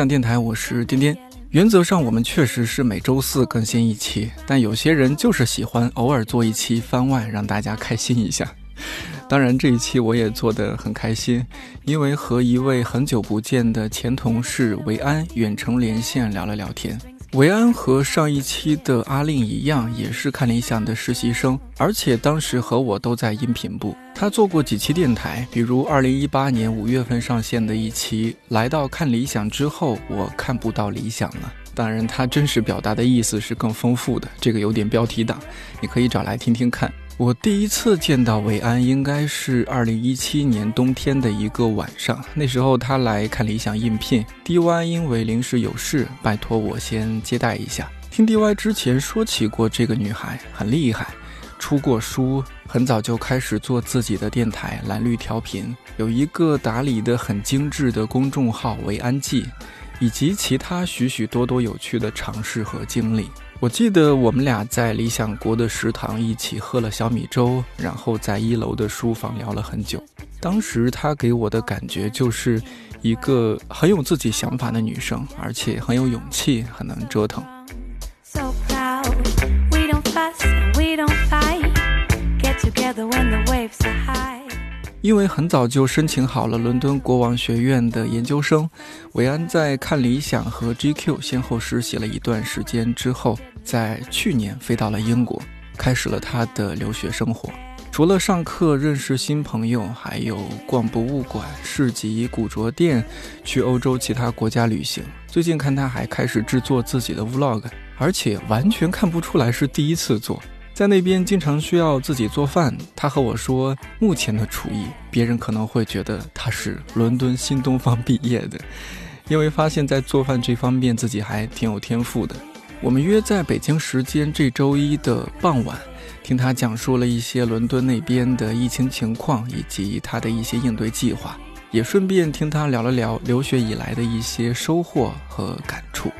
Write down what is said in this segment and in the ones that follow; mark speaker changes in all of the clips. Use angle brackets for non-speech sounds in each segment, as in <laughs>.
Speaker 1: 向电台，我是颠颠。原则上，我们确实是每周四更新一期，但有些人就是喜欢偶尔做一期番外，让大家开心一下。当然，这一期我也做得很开心，因为和一位很久不见的前同事维安远程连线聊了聊天。维安和上一期的阿令一样，也是看理想的实习生，而且当时和我都在音频部。他做过几期电台，比如二零一八年五月份上线的一期。来到看理想之后，我看不到理想了。当然，他真实表达的意思是更丰富的，这个有点标题党，你可以找来听听看。我第一次见到维安，应该是二零一七年冬天的一个晚上。那时候他来看理想应聘，DY 因为临时有事，拜托我先接待一下。听 DY 之前说起过这个女孩，很厉害，出过书，很早就开始做自己的电台蓝绿调频，有一个打理的很精致的公众号维安记，以及其他许许多多有趣的尝试和经历。我记得我们俩在理想国的食堂一起喝了小米粥，然后在一楼的书房聊了很久。当时她给我的感觉就是一个很有自己想法的女生，而且很有勇气，很能折腾。因为很早就申请好了伦敦国王学院的研究生，韦安在看理想和 GQ 先后实习了一段时间之后，在去年飞到了英国，开始了他的留学生活。除了上课认识新朋友，还有逛博物馆、市集、古着店，去欧洲其他国家旅行。最近看他还开始制作自己的 Vlog，而且完全看不出来是第一次做。在那边经常需要自己做饭。他和我说，目前的厨艺，别人可能会觉得他是伦敦新东方毕业的，因为发现，在做饭这方面自己还挺有天赋的。我们约在北京时间这周一的傍晚，听他讲述了一些伦敦那边的疫情情况以及他的一些应对计划，也顺便听他聊了聊留学以来的一些收获和感触。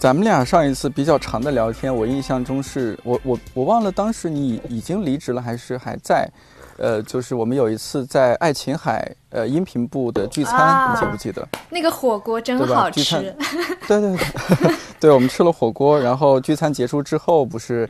Speaker 1: 咱们俩上一次比较长的聊天，我印象中是我我我忘了当时你已经离职了还是还在，呃，就是我们有一次在爱琴海呃音频部的聚餐，
Speaker 2: 啊。
Speaker 1: 你记不记得？
Speaker 2: 那个火锅真好吃，
Speaker 1: 对 <laughs> 对对，<laughs> 对，我们吃了火锅，然后聚餐结束之后不是，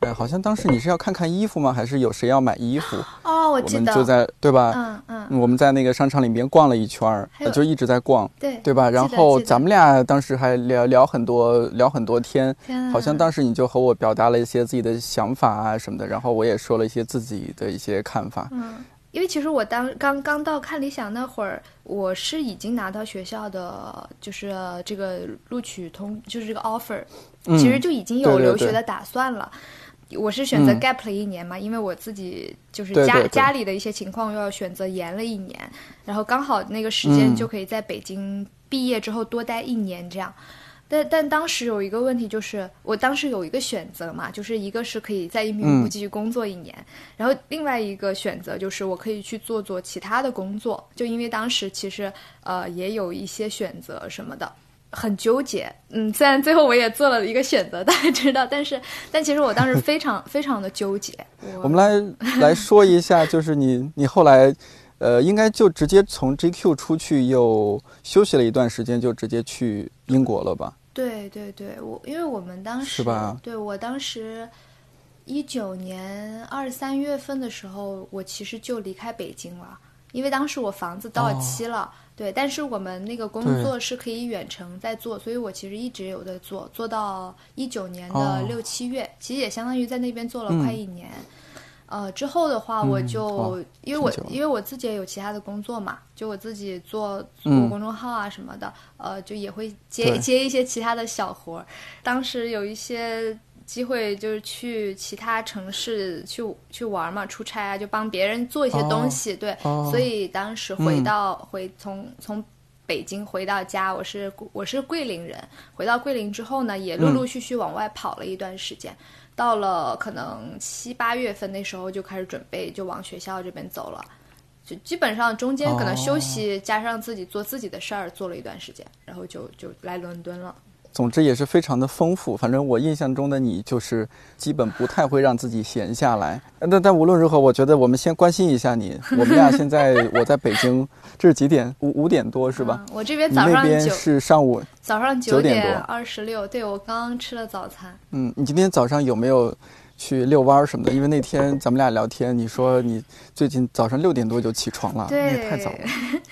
Speaker 1: 呃，好像当时你是要看看衣服吗？还是有谁要买衣服？
Speaker 2: 哦，我
Speaker 1: 我
Speaker 2: 记得，
Speaker 1: 们就在对吧？
Speaker 2: 嗯嗯，
Speaker 1: 我们在那个商场里面逛了一圈儿，呃就一直在逛，
Speaker 2: 对
Speaker 1: 对吧？然后咱们俩当时还聊聊很多聊很多天，
Speaker 2: 天啊
Speaker 1: 好像当时你就和我表达了一些自己的想法啊什么的，然后我也说了一些自己的一些看法。
Speaker 2: 嗯，因为其实我当刚刚到看理想那会儿，我是已经拿到学校的就是这个录取通，就是这个 offer，、
Speaker 1: 嗯
Speaker 2: 其实就已经有留学的打算了。我是选择
Speaker 1: 嗯。
Speaker 2: gap 了一年嘛，因为我自己就是家家里的一些情况，又要选择延了一年，然后刚好那个时间
Speaker 1: 嗯。
Speaker 2: 就可以在北京毕业之后多待一年这样。但但当时有一个问题，就是我当时有一个选择嘛，就是一个是可以在音频部
Speaker 1: 嗯。
Speaker 2: 继续工作一年，然后另外一个选择就是我可以去做做其他的工作，就因为当时其实呃也有一些选择什么的，很纠结。嗯，虽然最后我也做了一个选择，大家知道，但是但其实我当时非常非常的纠结。我
Speaker 1: 我们来来说一下，就是你你后来，呃，应该就直接从 GQ 出去，又休息了一段时间，就直接去英国了吧？
Speaker 2: 对对对，我因为我们当时
Speaker 1: 是吧
Speaker 2: 对我当时一九年二三月份的时候，我其实就离开北京了，因为当时我房子到期了。对，但是我们那个工作是可以远程在做，所以我其实一直有在做，做到一九年的
Speaker 1: 哦
Speaker 2: 六七月，其实也相当于在那边做了
Speaker 1: 嗯
Speaker 2: 快一年。呃，之后的话，我就、
Speaker 1: 哇
Speaker 2: 因为我因为我自己也有其他的工作嘛，就我自己做做
Speaker 1: 嗯
Speaker 2: 公众号啊什么的，呃，就也会接接一些其他的小活儿。当时有一些机会，就是去其他城市去去玩嘛，出差啊，就帮别人做一些东西。对，
Speaker 1: 哦
Speaker 2: 所以当时回
Speaker 1: 嗯
Speaker 2: 到、回从从。北京回到家，我是我是桂林人。回到桂林之后呢，也陆陆续续往外跑了一段时间。到了可能七八月份那时候就开始准备，就往学校这边走了。就基本上中间可能休息加上自己做自己的事儿，做了一段时间，然后就就来伦敦了。
Speaker 1: 总之也是非常的丰富。反正我印象中的你就是基本不太会让自己闲下来。但但无论如何，我觉得我们先关心一下你。<laughs> 我们俩现在我在北京，这是几点？五五点多是吧？
Speaker 2: 嗯我这边
Speaker 1: 你那边
Speaker 2: 早上九
Speaker 1: 是上午。
Speaker 2: 早上
Speaker 1: 九点多
Speaker 2: 二十六，对我刚刚吃了早餐。
Speaker 1: 嗯，你今天早上有没有去遛弯儿什么的？因为那天咱们俩聊天，你说你最近早上六点多就起床了，那
Speaker 2: 对，
Speaker 1: 也太早了。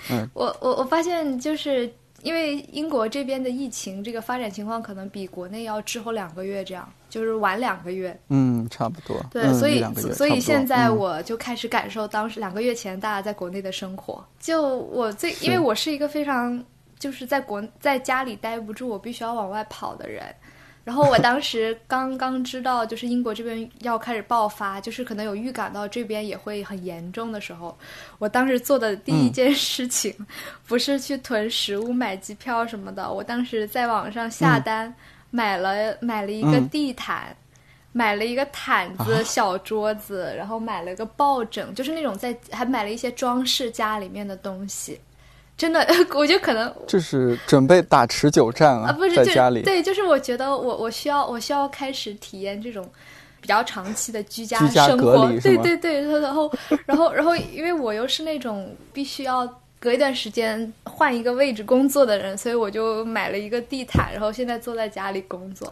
Speaker 1: 嗯 <laughs>
Speaker 2: 我我我发现就是因为英国这边的疫情这个发展情况可能比国内要滞后两个月，这样就是晚两个月。
Speaker 1: 嗯，差不多。
Speaker 2: 对，
Speaker 1: 嗯
Speaker 2: 所以所以现在
Speaker 1: 嗯
Speaker 2: 我就开始感受当时两个月前大家在国内的生活。就我最，因为我是一个非常就是在国在家里待不住，我必须要往外跑的人。然后我当时刚刚知道，就是英国这边要开始爆发，就是可能有预感到这边也会很严重的时候，我当时做的第一
Speaker 1: 嗯
Speaker 2: 件事情，不是去囤食物、买机票什么的，我当时在网上下单、买了买了一个
Speaker 1: 嗯
Speaker 2: 地毯。买了一个毯子、
Speaker 1: 啊
Speaker 2: 小桌子，然后买了个抱枕，就是那种在还买了一些装饰家里面的东西。真的，<laughs> 我觉得可能
Speaker 1: 就是准备打持久战
Speaker 2: 啊，不是就
Speaker 1: 在家里。
Speaker 2: 对，就是我觉得我我需要我需要开始体验这种比较长期的居家生活，对对对，然后 <laughs> 然后然后因为我又是那种必须要隔一段时间换一个位置工作的人，所以我就买了一个地毯，然后现在坐在家里工作。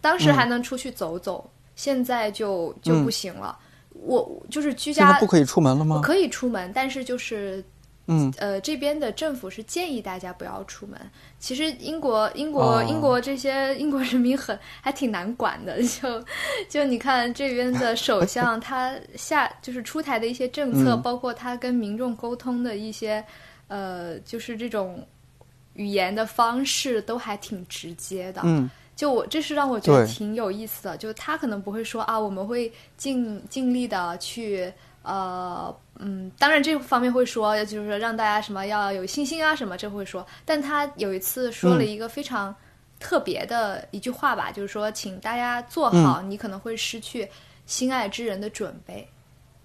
Speaker 2: 当时还能出去走走，现在就就不行了。我就是居家
Speaker 1: 现在不可以出门了吗？
Speaker 2: 可以出门，但是就是
Speaker 1: 嗯，
Speaker 2: 呃，这边的政府是建议大家不要出门。其实英国、英国、
Speaker 1: 哦。
Speaker 2: 英国这些英国人民很还挺难管的，<laughs> 就就你看这边的首相他下就是出台的一些政策，
Speaker 1: 嗯。
Speaker 2: 包括他跟民众沟通的一些呃，就是这种语言的方式都还挺直接的。
Speaker 1: 嗯。
Speaker 2: 就我这是让我觉得挺有意思的，就他可能不会说啊，我们会尽尽力的去呃嗯，当然这方面会说，就是说让大家什么要有信心啊什么，这会说。但他有一次说了一个非常特别的一句话吧，就是说，请大家做好你可能会失去心爱之人的准备。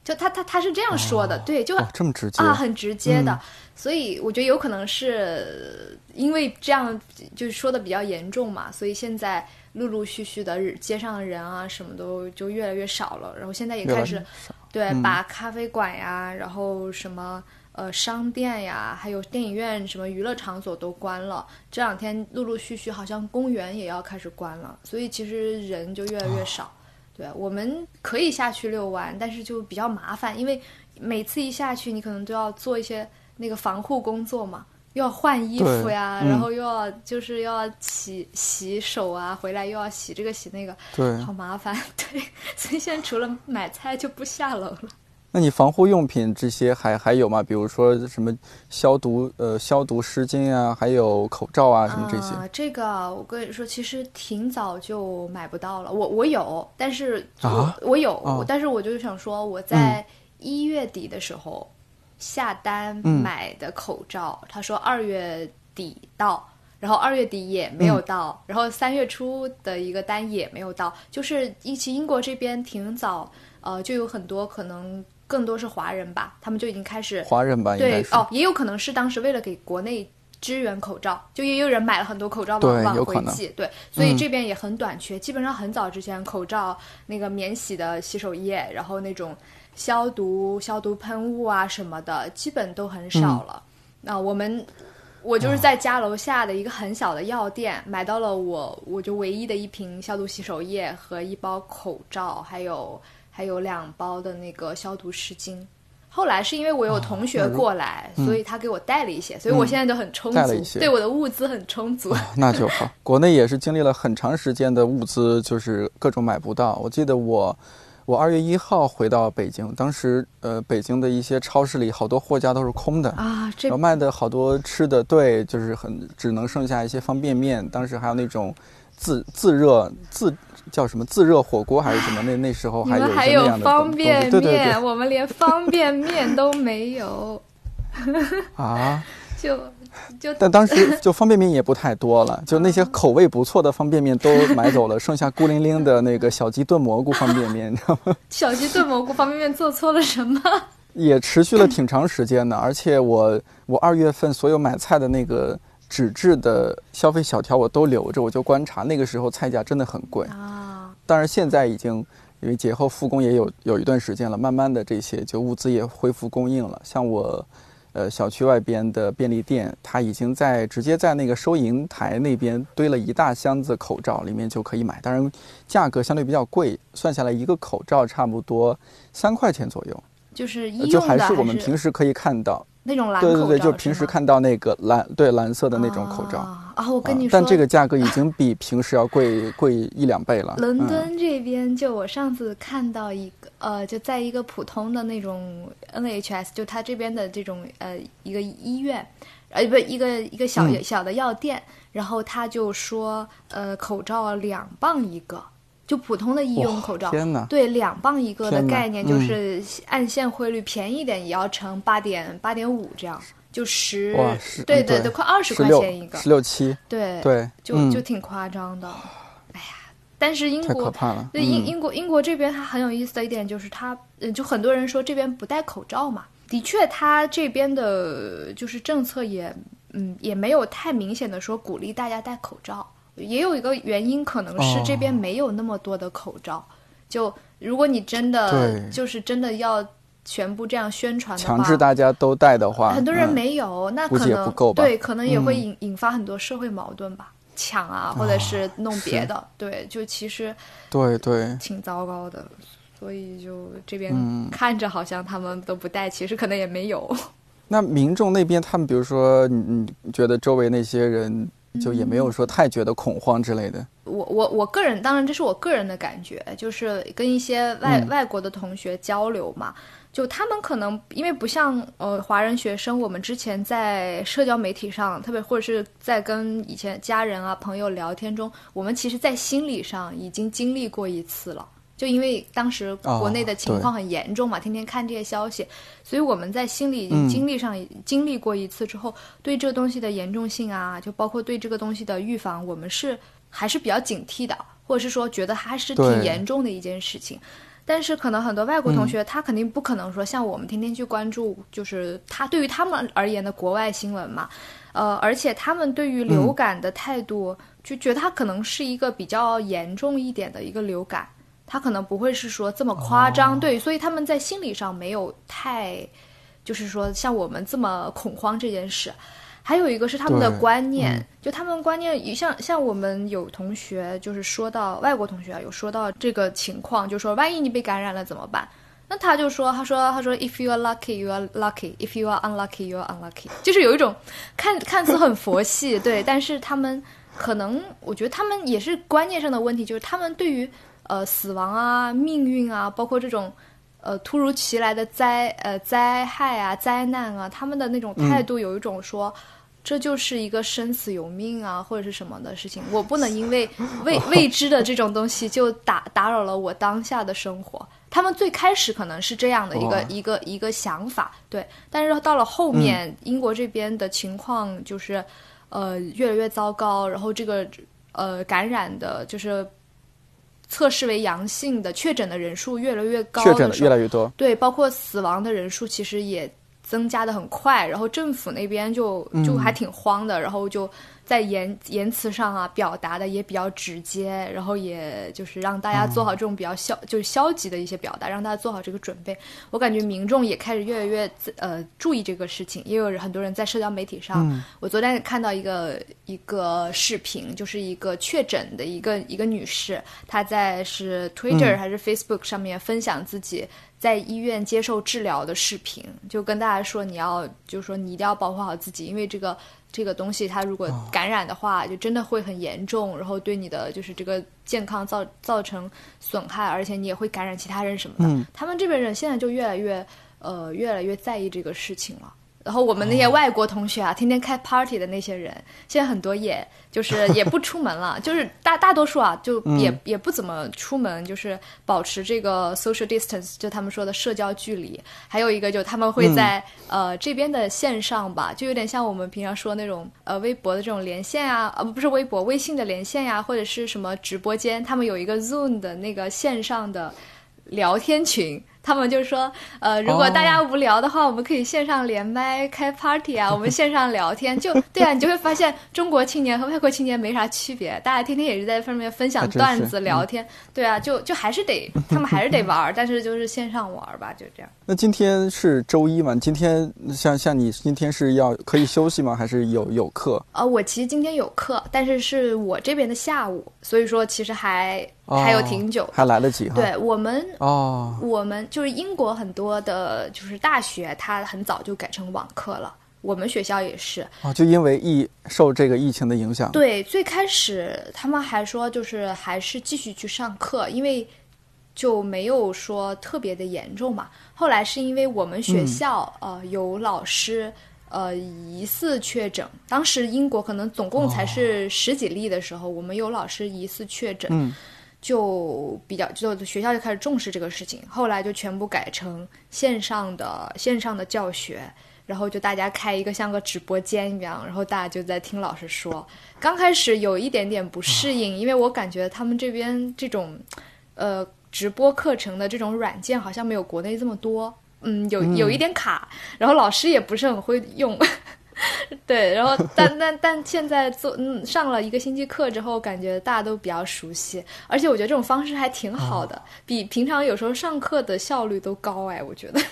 Speaker 2: 就他他他是这样说的，对，就
Speaker 1: 哦，这么直接。
Speaker 2: 啊，很直接的，
Speaker 1: 嗯。
Speaker 2: 所以我觉得有可能是因为这样就是说的比较严重嘛，所以现在陆陆续续的街上的人啊什么都就越来越少了，然后现在也开始对、
Speaker 1: 嗯
Speaker 2: 把咖啡馆呀，然后什么。呃，商店呀，还有电影院、什么娱乐场所都关了。这两天陆陆续续，好像公园也要开始关了，所以其实人就越来越少。对，我们可以下去遛弯，但是就比较麻烦，因为每次一下去，你可能都要做一些那个防护工作嘛，又要换衣服呀，
Speaker 1: 嗯
Speaker 2: 然后又要就是又要洗洗手啊，回来又要洗这个洗那个，
Speaker 1: 对。
Speaker 2: 好麻烦。<laughs> 对，所以现在除了买菜就不下楼了。
Speaker 1: 那你防护用品这些还还有吗？比如说什么消毒呃消毒湿巾啊，还有口罩啊什么这些。
Speaker 2: 啊，这个我跟你说，其实挺早就买不到了。我我有，但是我、
Speaker 1: 啊
Speaker 2: 我有，
Speaker 1: 哦
Speaker 2: 但是我就想说，我在一月底的时候、下单
Speaker 1: 嗯
Speaker 2: 买的口罩，他说二月底到。然后二月底也没有到，然后三月初的一个单也没有到，就是一起英国这边挺早，呃，就有很多可能更多是华人吧，他们就已经开始
Speaker 1: 华人吧。
Speaker 2: 对哦，也有可能是当时为了给国内支援口罩，就也有人买了很多口罩往回寄，对，所以
Speaker 1: 嗯
Speaker 2: 这边也很短缺。基本上很早之前，口罩、那个免洗的洗手液，然后那种消毒消毒喷雾啊什么的，基本都很少了。那、我们。我就是在家楼下的一个很小的药店买到了我我就唯一的一瓶消毒洗手液和一包口罩，还有还有两包的那个消毒湿巾。后来是因为我有同学过来，所以他给我带了一些，所以我现在就很充足，
Speaker 1: 带了一些
Speaker 2: 对我的物资很充足。
Speaker 1: 那就好。<laughs> 国内也是经历了很长时间的物资，就是各种买不到。我记得我，我二月一号回到北京，当时呃，北京的一些超市里好多货架都是空的。
Speaker 2: 啊，这
Speaker 1: 然后卖的好多吃的，对，就是很只能剩下一些方便面。当时还有那种自自热自叫什么自热火锅还是什么？那那时候还有
Speaker 2: 方便面，
Speaker 1: 对对对
Speaker 2: 我们连方便面都没有，<laughs>
Speaker 1: 啊！<laughs>
Speaker 2: 就 <laughs> 就
Speaker 1: 但当时就方便面也不太多了，就那些口味不错的方便面都买走了，剩下孤零零的那个小鸡炖蘑菇方便面，你知道吗？<laughs>
Speaker 2: 小鸡炖蘑菇方便面做错了什么？<laughs>
Speaker 1: 也持续了挺长时间的。而且我我二月份所有买菜的那个纸质的消费小条我都留着，我就观察那个时候菜价真的很贵。
Speaker 2: 啊，
Speaker 1: 当然现在已经因为节后复工也有有一段时间了，慢慢的这些就物资也恢复供应了。像我，呃，小区外边的便利店，他已经在直接在那个收银台那边堆了一大箱子口罩，里面就可以买。当然价格相对比较贵，算下来一个口罩差不多三块钱左右。
Speaker 2: 就是医
Speaker 1: 呃就
Speaker 2: 用的
Speaker 1: 还是我们平时可以看到，
Speaker 2: 那种蓝口罩，
Speaker 1: 对对对，就平时看到那个蓝对蓝色的那种口罩。
Speaker 2: 啊啊，我跟
Speaker 1: 啊
Speaker 2: 你说，
Speaker 1: 但这个价格已经比平时要贵贵一两倍了。
Speaker 2: 伦
Speaker 1: 嗯
Speaker 2: 敦这边，就我上次看到一个，呃，就在一个普通的那种 NHS，就他这边的这种呃一个医院，呃不一个一个小、
Speaker 1: 嗯
Speaker 2: 小的药店，然后他就说，呃，口罩两磅一个，就普通的医用口罩！对，两磅一个的概念
Speaker 1: 嗯
Speaker 2: 就是按现汇率便宜一点也要乘八点八点五这样，就十对
Speaker 1: 对
Speaker 2: 对，快二十块钱一个，
Speaker 1: 十六七，
Speaker 2: 对
Speaker 1: 对，
Speaker 2: 就、
Speaker 1: 嗯
Speaker 2: 就挺夸张的。哎呀，但是英国英
Speaker 1: 嗯
Speaker 2: 英国英国这边它很有意思的一点就是它，呃，就很多人说这边不戴口罩嘛，的确，它这边的就是政策也，嗯，也没有太明显的说鼓励大家戴口罩。也有一个原因，可能是
Speaker 1: 哦
Speaker 2: 这边没有那么多的口罩。就如果你真的就是真的要全部这样宣传的话，
Speaker 1: 强制大家都戴的话，
Speaker 2: 很多人
Speaker 1: 嗯。
Speaker 2: 没有，那可能
Speaker 1: 不够吧。
Speaker 2: 对，可能也会
Speaker 1: 嗯。
Speaker 2: 引、引发很多社会矛盾吧，抢啊，或者是弄别
Speaker 1: 是。
Speaker 2: 的，对，就其实
Speaker 1: 对对，
Speaker 2: 挺糟糕的。所以就这边
Speaker 1: 嗯。
Speaker 2: 看着好像他们都不戴，其实可能也没有。
Speaker 1: 那民众那边，他们比如说，你你觉得周围那些人就也
Speaker 2: 嗯
Speaker 1: 没有说太觉得恐慌之类的？
Speaker 2: 我我我个人，当然这是我个人的感觉，就是跟一些外、
Speaker 1: 嗯
Speaker 2: 外国的同学交流嘛，就他们可能因为不像呃华人学生，我们之前在社交媒体上，特别或者是在跟以前家人啊朋友聊天中，我们其实在心理上已经经历过一次了。就因为当时国内的情况很严重嘛，天天看这些消息，所以我们在心里已经
Speaker 1: 嗯。
Speaker 2: 经历上、经历过一次之后，对这个东西的严重性啊，就包括对这个东西的预防，我们是还是比较警惕的，或者是说觉得它是挺严重的一件事情。但是可能很多外国同学，他肯定不可能说像我们天天去关注，就是他对于他们而言的国外新闻嘛，呃，而且他们对于流感的态度，就觉得它可能是一个比较严重一点的一个流感，它可能不会是说这么夸张，对，所以他们在心理上没有太，就是说像我们这么恐慌这件事。还有一个是他们的观念，
Speaker 1: 嗯
Speaker 2: 就他们观念，像像我们有同学就是说到外国同学啊，有说到这个情况，就说万一你被感染了怎么办？那他就说，他说他说，if you are lucky, you are lucky; if you are unlucky, you are unlucky。就是有一种看看似很佛系，对，但是他们可能，我觉得他们也是观念上的问题，就是他们对于呃死亡啊、命运啊，包括这种呃突如其来的灾呃灾害啊、灾难啊，他们的那种态度有一种说。这就是一个生死由命啊，或者是什么的事情，我不能因为 <laughs> 未未知的这种东西就打打扰了我当下的生活。他们最开始可能是这样的一个
Speaker 1: 哇
Speaker 2: 一个一个想法，对，但是到了后面，英国这边的情况就是，呃，越来越糟糕，然后这个呃感染的，就是测试为阳性的确诊的人数越来越高
Speaker 1: 确诊的越来越多，
Speaker 2: 对，包括死亡的人数其实也增加的很快，然后政府那边就
Speaker 1: 嗯。
Speaker 2: 就还挺慌的，然后就在言言辞上啊表达的也比较直接，然后也就是让大家做好这种比较消、就是消极的一些表达，让大家做好这个准备。我感觉民众也开始越来越呃注意这个事情，也有很多人在社交媒体上，
Speaker 1: 嗯。
Speaker 2: 我昨天看到一个一个视频，就是一个确诊的一个一个女士，她在是 Twitter
Speaker 1: 嗯。
Speaker 2: 还是 Facebook 上面分享自己在医院接受治疗的视频，就跟大家说你要，就是说你一定要保护好自己，因为这个这个东西它如果感染的话，就真的会很严重，然后对你的就是这个健康造造成损害，而且你也会感染其他人什么的。
Speaker 1: 嗯
Speaker 2: 他们这边人现在就越来越呃越来越在意这个事情了。然后我们那些外国同学啊，天天开 party 的那些人，现在很多也就是 <laughs> 也不出门了，就是大大多数啊，就也、也不怎么出门，就是保持这个 social distance，就他们说的社交距离。还有一个就他们会在、呃这边的线上吧，就有点像我们平常说那种呃微博的这种连线啊，呃不是微博，微信的连线呀、或者是什么直播间，他们有一个 Zoom 的那个线上的聊天群。他们就说，呃，如果大家无聊的话，我们可以线上连麦开 party 啊，<laughs> 我们线上聊天，就对啊，你就会发现中国青年和外国青年没啥区别，大家天天也是在上面分享段子、聊天，对啊，就就还是得他们还是得玩儿，但是就是线上玩儿吧，就这样。
Speaker 1: 那今天是周一嘛？今天像像你今天是要可以休息吗？还是有有课？
Speaker 2: 呃，我其实今天有课，但是是我这边的下午，所以说其实还、
Speaker 1: 哦
Speaker 2: 还有挺久。
Speaker 1: 还来得及哈。
Speaker 2: 对我们
Speaker 1: 哦，
Speaker 2: 我们就是英国很多的，就是大学，它很早就改成网课了。我们学校也是，
Speaker 1: 哦，就因为疫受这个疫情的影响。
Speaker 2: 对，最开始他们还说就是还是继续去上课，因为就没有说特别的严重嘛。后来是因为我们学校、呃有老师呃疑似确诊，当时英国可能总共才是十几例的时候，我们有老师疑似确诊。
Speaker 1: 嗯
Speaker 2: 就比较，就学校就开始重视这个事情，后来就全部改成线上的线上的教学，然后就大家开一个像个直播间一样，然后大家就在听老师说。刚开始有一点点不适应，因为我感觉他们这边这种呃直播课程的这种软件好像没有国内这么多，嗯，有有一点卡，然后老师也不是很会用。<laughs> 对，然后但但但现在做嗯上了一个星期课之后，感觉大家都比较熟悉，而且我觉得这种方式还挺好的，比平常有时候上课的效率都高哎，我觉得。<laughs>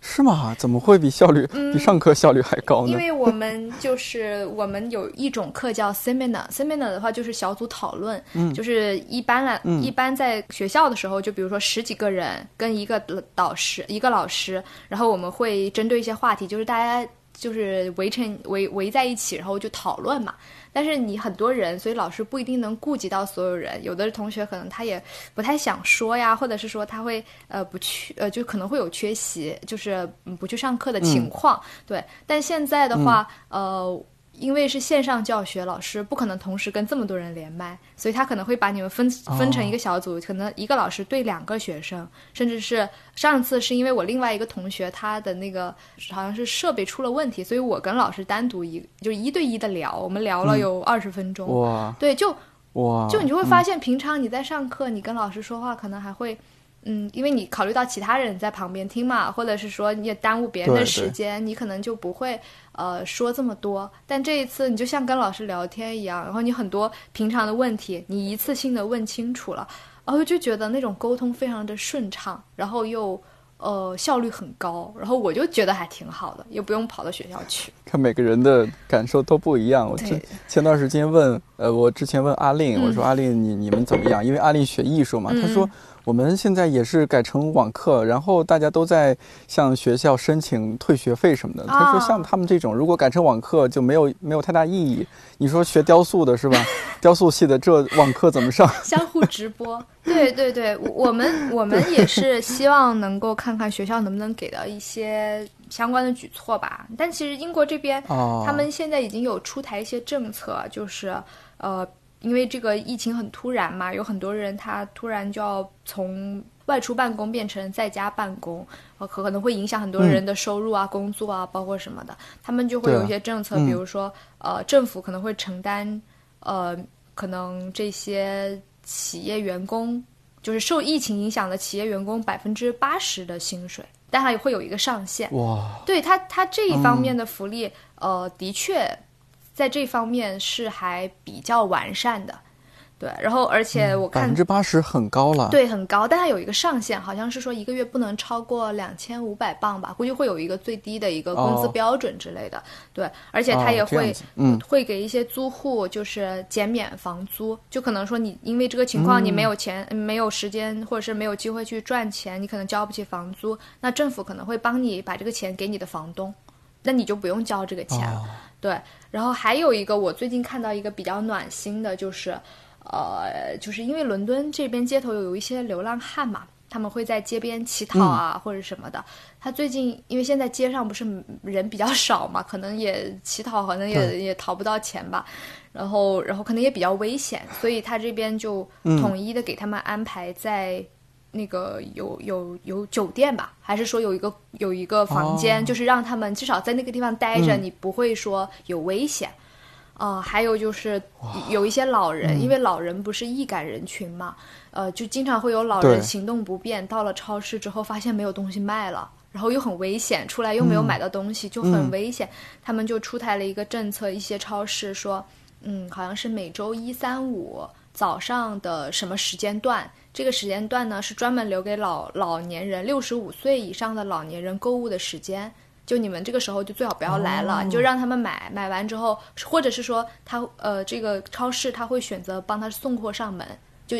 Speaker 1: 是吗？怎么会比效率、比上课效率还高呢？
Speaker 2: 嗯因为我们就是我们有一种课叫 seminar，seminar 的话就是小组讨论，
Speaker 1: 嗯
Speaker 2: 就是一般来、一般在学校的时候，就比如说十几个人跟一个导师一个老师，然后我们会针对一些话题，就是大家就是围成围围在一起，然后就讨论嘛。但是你很多人，所以老师不一定能顾及到所有人。有的同学可能他也不太想说呀，或者是说他会呃不去呃，就可能会有缺席，就是嗯不去上课的情况。对，但现在的话，呃。因为是线上教学，老师不可能同时跟这么多人连麦，所以他可能会把你们分分成一个小组，可能一个老师对两个学生，甚至是上次是因为我另外一个同学他的那个好像是设备出了问题，所以我跟老师单独一就一对一的聊，我们聊了有二十分钟。
Speaker 1: 哇。
Speaker 2: 对，就
Speaker 1: 哇，
Speaker 2: 就你就会发现，平常你在上课，你跟老师说话可能还会，嗯，因为你考虑到其他人在旁边听嘛，或者是说你也耽误别人的时间，你可能就不会呃说这么多。但这一次你就像跟老师聊天一样，然后你很多平常的问题，你一次性的问清楚了，然后就觉得那种沟通非常的顺畅，然后又。呃，效率很高，然后我就觉得还挺好的，也不用跑到学校去。
Speaker 1: 看每个人的感受都不一样。我之
Speaker 2: 对
Speaker 1: 前段时间问，呃，我之前问阿令，
Speaker 2: 嗯
Speaker 1: 我说阿令你你们怎么样？因为阿令学艺术嘛，
Speaker 2: 嗯
Speaker 1: 他说我们现在也是改成网课，然后大家都在向学校申请退学费什么的。他说
Speaker 2: 啊
Speaker 1: 像他们这种，如果改成网课就没有没有太大意义。你说学雕塑的是吧？<laughs> 雕塑系的这网课怎么上？
Speaker 2: 相互直播，对对对，我我们我们也是希望能够看看学校能不能给到一些相关的举措吧。但其实英国这边，
Speaker 1: 哦，
Speaker 2: 他们现在已经有出台一些政策，就是呃，因为这个疫情很突然嘛，有很多人他突然就要从外出办公变成在家办公，呃，可可能会影响很多人的收入啊、工作啊，包括什么的。他们就会有一些政策，
Speaker 1: 啊嗯。
Speaker 2: 比如说呃，政府可能会承担呃，可能这些企业员工就是受疫情影响的企业员工百分之八十的薪水，但它也会有一个上限。
Speaker 1: 哇，
Speaker 2: 对他，他这一方面的福利，呃，的确在这方面是还比较完善的。对，然后而且我看
Speaker 1: 百分之八十很高了。
Speaker 2: 对，很高，但它有一个上限，好像是说一个月不能超过两千五百磅吧，估计会有一个最低的一个工资
Speaker 1: 哦
Speaker 2: 标准之类的。对，而且它
Speaker 1: 哦
Speaker 2: 也会、
Speaker 1: 嗯
Speaker 2: 会给一些租户就是减免房租，就可能说你因为这个情况你没有钱、没有时间或者是没有机会去赚钱，你可能交不起房租，那政府可能会帮你把这个钱给你的房东，那你就不用交这个钱了。
Speaker 1: 哦
Speaker 2: 对，然后还有一个，我最近看到一个比较暖心的，就是，呃，就是因为伦敦这边街头有有一些流浪汉嘛，他们会在街边乞讨啊、或者什么的。他最近因为现在街上不是人比较少嘛，可能也乞讨，可能也也讨不到钱吧。然后，然后可能也比较危险，所以他这边就统一的给他们安排在那个有有有酒店吧，还是说有一个有一个房间，
Speaker 1: 哦
Speaker 2: 就是让他们至少在那个地方待着，
Speaker 1: 嗯
Speaker 2: 你不会说有危险。呃，还有就是有一些老人，因为老人不是易感人群嘛，呃，就经常会有老人行动不便，到了超市之后发现没有东西卖了。然后又很危险，出来又没有买到东西，就很危险。他们就出台了一个政策，一些超市说，嗯，好像是每周一、三、五早上的什么时间段，这个时间段呢是专门留给老老年人、六十五岁以上的老年人购物的时间。就你们这个时候就最好不要来了，你就让他们买，买完之后，或者是说他呃这个超市他会选择帮他送货上门，就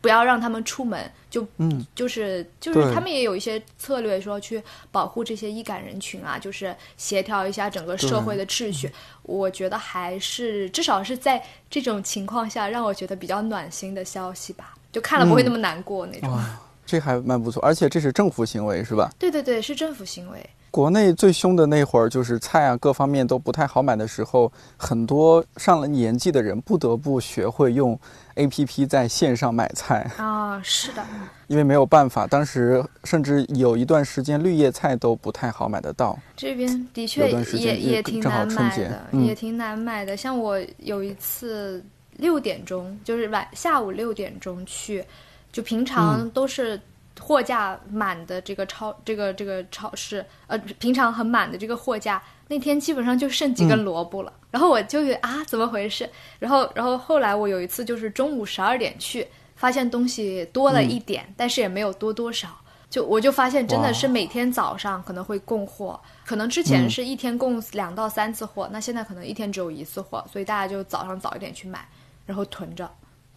Speaker 2: 不要让他们出门，就
Speaker 1: 嗯，
Speaker 2: 就是就是他们也有一些策略说去保护这些易感人群啊，就是协调一下整个社会的秩序。我觉得还是至少是在这种情况下，让我觉得比较暖心的消息吧，就看了不会那么难过那种。
Speaker 1: 哇，这还蛮不错，而且这是政府行为是吧？
Speaker 2: 对对对，是政府行为。
Speaker 1: 国内最凶的那会儿，就是菜啊各方面都不太好买的时候，很多上了年纪的人不得不学会用 A P P 在线上买菜，
Speaker 2: 啊，是的，
Speaker 1: 因为没有办法，当时甚至有一段时间绿叶菜都不太好买得到。
Speaker 2: 这边的确也也挺难买的，
Speaker 1: 嗯
Speaker 2: 也挺难买的。像我有一次六点钟，就是晚下午六点钟去，就平
Speaker 1: 嗯
Speaker 2: 常都是货架满的这个超这个这个超市，呃，平常很满的这个货架，那天基本上就剩几根
Speaker 1: 嗯
Speaker 2: 萝卜了。然后我就有啊，怎么回事？然后然后后来我有一次就是中午十二点去，发现东西多了一点，但是也没有多多少。就我就发现真的是每天早上可能会供货，可能之前是一天供两到三次货，那现在可能一天只有一次货，所以大家就早上早一点去买，然后囤着，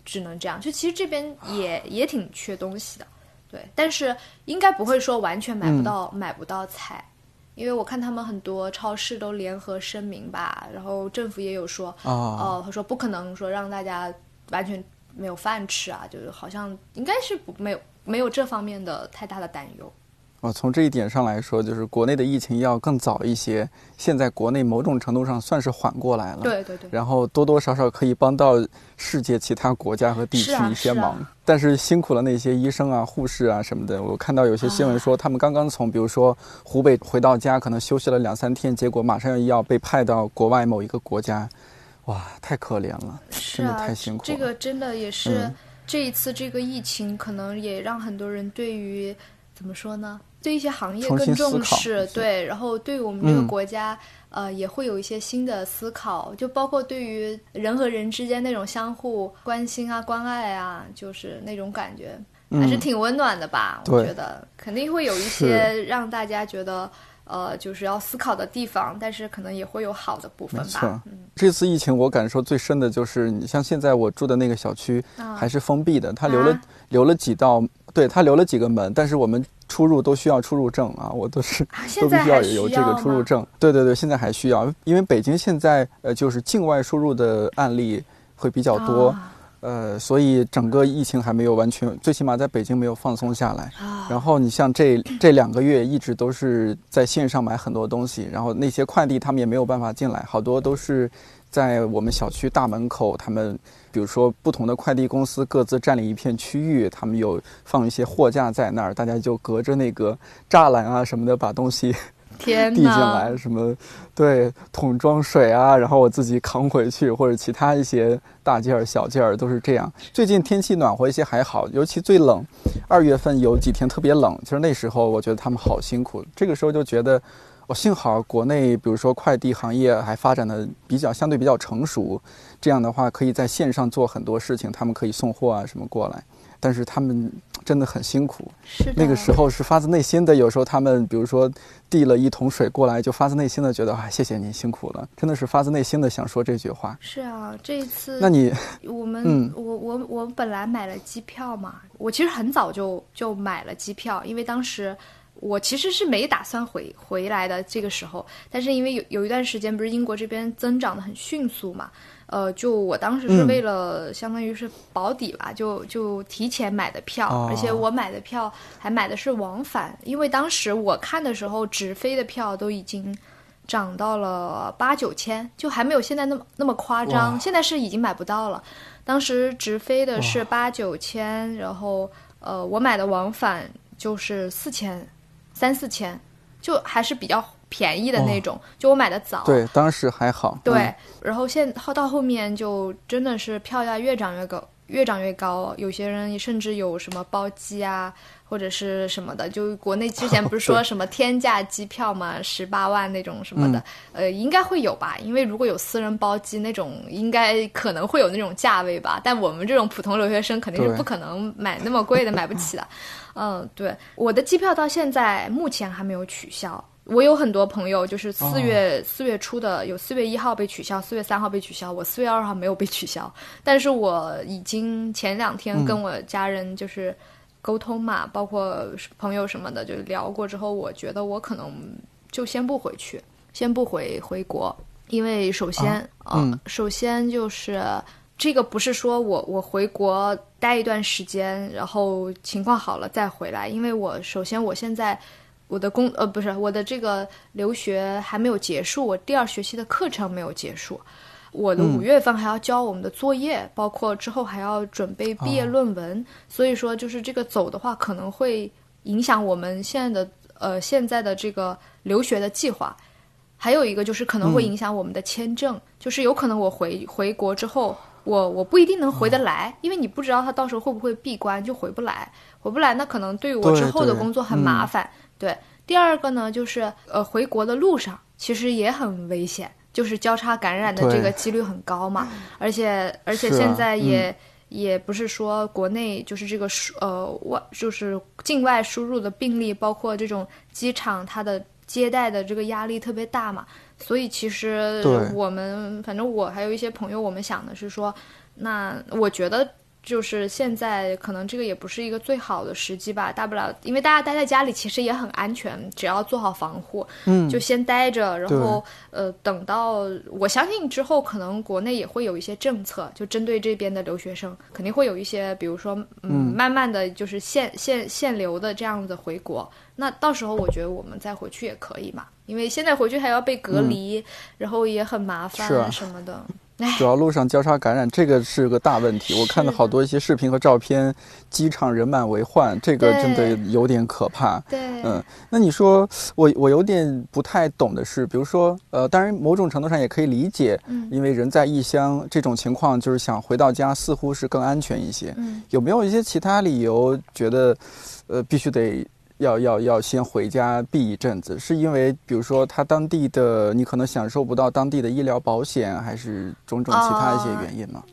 Speaker 2: 只能这样。就其实这边也也挺缺东西的，对，但是应该不会说完全买不到、买不到菜，因为我看他们很多超市都联合声明吧，然后政府也有说，
Speaker 1: 啊
Speaker 2: 哦，他说不可能说让大家完全没有饭吃啊，就是好像应该是不没有没有这方面的太大的担忧。
Speaker 1: 哦，从这一点上来说，就是国内的疫情要更早一些，现在国内某种程度上算是缓过来了。
Speaker 2: 对对对，
Speaker 1: 然后多多少少可以帮到世界其他国家和地区一些
Speaker 2: 是啊
Speaker 1: 忙，但是辛苦了那些医生啊、护士啊什么的。我看到有些新闻说，他们刚刚从比如说湖北回到家，可能休息了两三天，结果马上又要被派到国外某一个国家，哇，太可怜了，真的太辛苦了。
Speaker 2: 这个真的也是、
Speaker 1: 嗯
Speaker 2: 这一次这个疫情，可能也让很多人对于怎么说呢？对一些行业更
Speaker 1: 重
Speaker 2: 视，对，然后对我们这个
Speaker 1: 嗯
Speaker 2: 国家，呃，也会有一些新的思考，就包括对于人和人之间那种相互关心啊、关爱啊，就是那种感觉，还是
Speaker 1: 嗯
Speaker 2: 挺温暖的吧？我觉得肯定会有一些让大家觉得。呃，就是要思考的地方，但是可能也会有好的部分吧。嗯，
Speaker 1: 这次疫情我感受最深的就是，你像现在我住的那个小区
Speaker 2: 啊
Speaker 1: 还是封闭的，它留了、
Speaker 2: 啊
Speaker 1: 留了几道，对，他留了几个门，但是我们出入都需要出入证啊，我都是
Speaker 2: 啊 <laughs>
Speaker 1: 都必须要有这个出入证。对对对，现在还需要，因为北京现在呃就是境外输入的案例会比较多，
Speaker 2: 啊
Speaker 1: 呃，所以整个疫情还没有完全，最起码在北京没有放松下来。
Speaker 2: 啊
Speaker 1: 然后你像这这两个月一直都是在线上买很多东西，然后那些快递他们也没有办法进来，好多都是在我们小区大门口，他们比如说不同的快递公司各自占领一片区域，他们有放一些货架在那儿，大家就隔着那个栅栏啊什么的把东西 <laughs> 递进，来，什么对桶装水啊，然后我自己扛回去，或者其他一些大件儿、小件儿都是这样。最近天气暖和一些还好，尤其最冷，二月份有几天特别冷，其实那时候我觉得他们好辛苦，这个时候就觉得。我幸好国内，比如说快递行业还发展的比较相对比较成熟，这样的话可以在线上做很多事情，他们可以送货啊什么过来。但是他们真的很辛苦，
Speaker 2: 是
Speaker 1: 那个时候是发自内心的，有时候他们比如说递了一桶水过来，就发自内心的觉得啊，谢谢您辛苦了，真的是发自内心的想说这句话。
Speaker 2: 是啊，这一次
Speaker 1: 那你
Speaker 2: 我们、<laughs>
Speaker 1: 嗯
Speaker 2: 我我我本来买了机票嘛，我其实很早就就买了机票，因为当时我其实是没打算回回来的这个时候，但是因为有有一段时间不是英国这边增长的很迅速嘛，呃，就我当时是
Speaker 1: 嗯
Speaker 2: 为了相当于是保底吧，就就提前买的票，
Speaker 1: 哦
Speaker 2: 而且我买的票还买的是往返，因为当时我看的时候直飞的票都已经。涨到了八九千，就还没有现在那么那么夸张。现在是已经买不到了。当时直飞的是八九千，然后呃，我买的往返就是四千，三四千，就还是比较便宜的那种，就我买的早。
Speaker 1: 对，当时还好。
Speaker 2: 对，
Speaker 1: 嗯
Speaker 2: 然后现后到后面就真的是票价越涨越高，越涨越高。有些人甚至有什么包机啊，或者是什么的。就国内之前不是 <laughs> 说什么天价机票嘛，十八万那种什么的，
Speaker 1: 嗯
Speaker 2: 呃，应该会有吧？因为如果有私人包机那种，应该可能会有那种价位吧。但我们这种普通留学生肯定是不可能买那么贵的，买不起的。<laughs> 嗯，对，我的机票到现在目前还没有取消。我有很多朋友，就是四月四、月初的，有四月一号被取消，四月三号被取消，我四月二号没有被取消。但是我已经前两天跟我家人就是沟通嘛，包括朋友什么的，就聊过之后，我觉得我可能就先不回去，先不回回国，因为首先，
Speaker 1: 啊嗯。
Speaker 2: 呃首先就是这个不是说我我回国待一段时间，然后情况好了再回来，因为我首先我现在我的工呃不是我的这个留学还没有结束，我第二学期的课程没有结束。我的五月份还要交我们的作业，包括之后还要准备毕业论文，所以说就是这个走的话，可能会影响我们现在的呃现在的这个留学的计划。还有一个就是可能会影响我们的签证，就是有可能我回回国之后，我我不一定能回得来，因为你不知道他到时候会不会闭关，就回不来，回不来，那可能对于我之后的工作很麻烦。对，第二个呢，就是呃回国的路上其实也很危险，就是交叉感染的这个几率很高嘛，而且而且现在也。也不是说国内就是这个输呃外就是境外输入的病例，包括这种机场它的接待的这个压力特别大嘛，所以其实我们反正我还有一些朋友，我们想的是说，那我觉得就是现在可能这个也不是一个最好的时机吧，大不了因为大家待在家里其实也很安全，只要做好防护，
Speaker 1: 嗯，
Speaker 2: 就先待着，然后呃，等到我相信之后，可能国内也会有一些政策，就针对这边的留学生，肯定会有一些，比如说，嗯，慢慢的就是限限限流的这样子回国。那到时候我觉得我们再回去也可以嘛，因为现在回去还要被隔离，然后也很麻烦什么的。哎，
Speaker 1: 主要路上交叉感染，这个是个大问题。我看到好多一些视频和照片，机场人满为患，这个真的有点可怕。
Speaker 2: 对，
Speaker 1: 嗯，那你说我我有点不太懂的是，比如说，呃，当然某种程度上也可以理解，
Speaker 2: 嗯
Speaker 1: 因为人在异乡这种情况，就是想回到家，似乎是更安全一些。
Speaker 2: 嗯
Speaker 1: 有没有一些其他理由觉得，呃，必须得要要要先回家避一阵子？是因为比如说他当地的你可能享受不到当地的医疗保险，还是种种其他一些原因吗？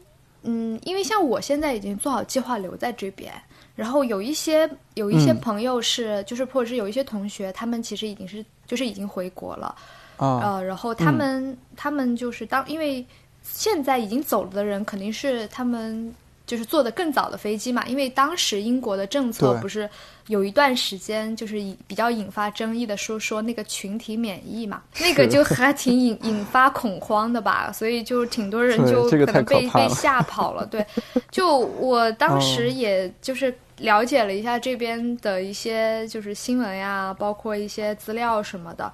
Speaker 2: 嗯，因为像我现在已经做好计划留在这边，然后有一些有一些
Speaker 1: 嗯
Speaker 2: 朋友是，就是或者是有一些同学，他们其实已经是就是已经回国了，
Speaker 1: 啊，
Speaker 2: 呃，然后他们、他们就是当因为现在已经走了的人，肯定是他们就是坐的更早的飞机嘛，因为当时英国的政策不是有一段时间就是以比较引发争议的说说那个群体免疫嘛，那个就还挺引引发恐慌的吧，所以就挺多人就可能被被吓跑了，对，就我当
Speaker 1: 哦。
Speaker 2: 时也就是了解了一下这边的一些就是新闻呀，包括一些资料什么的。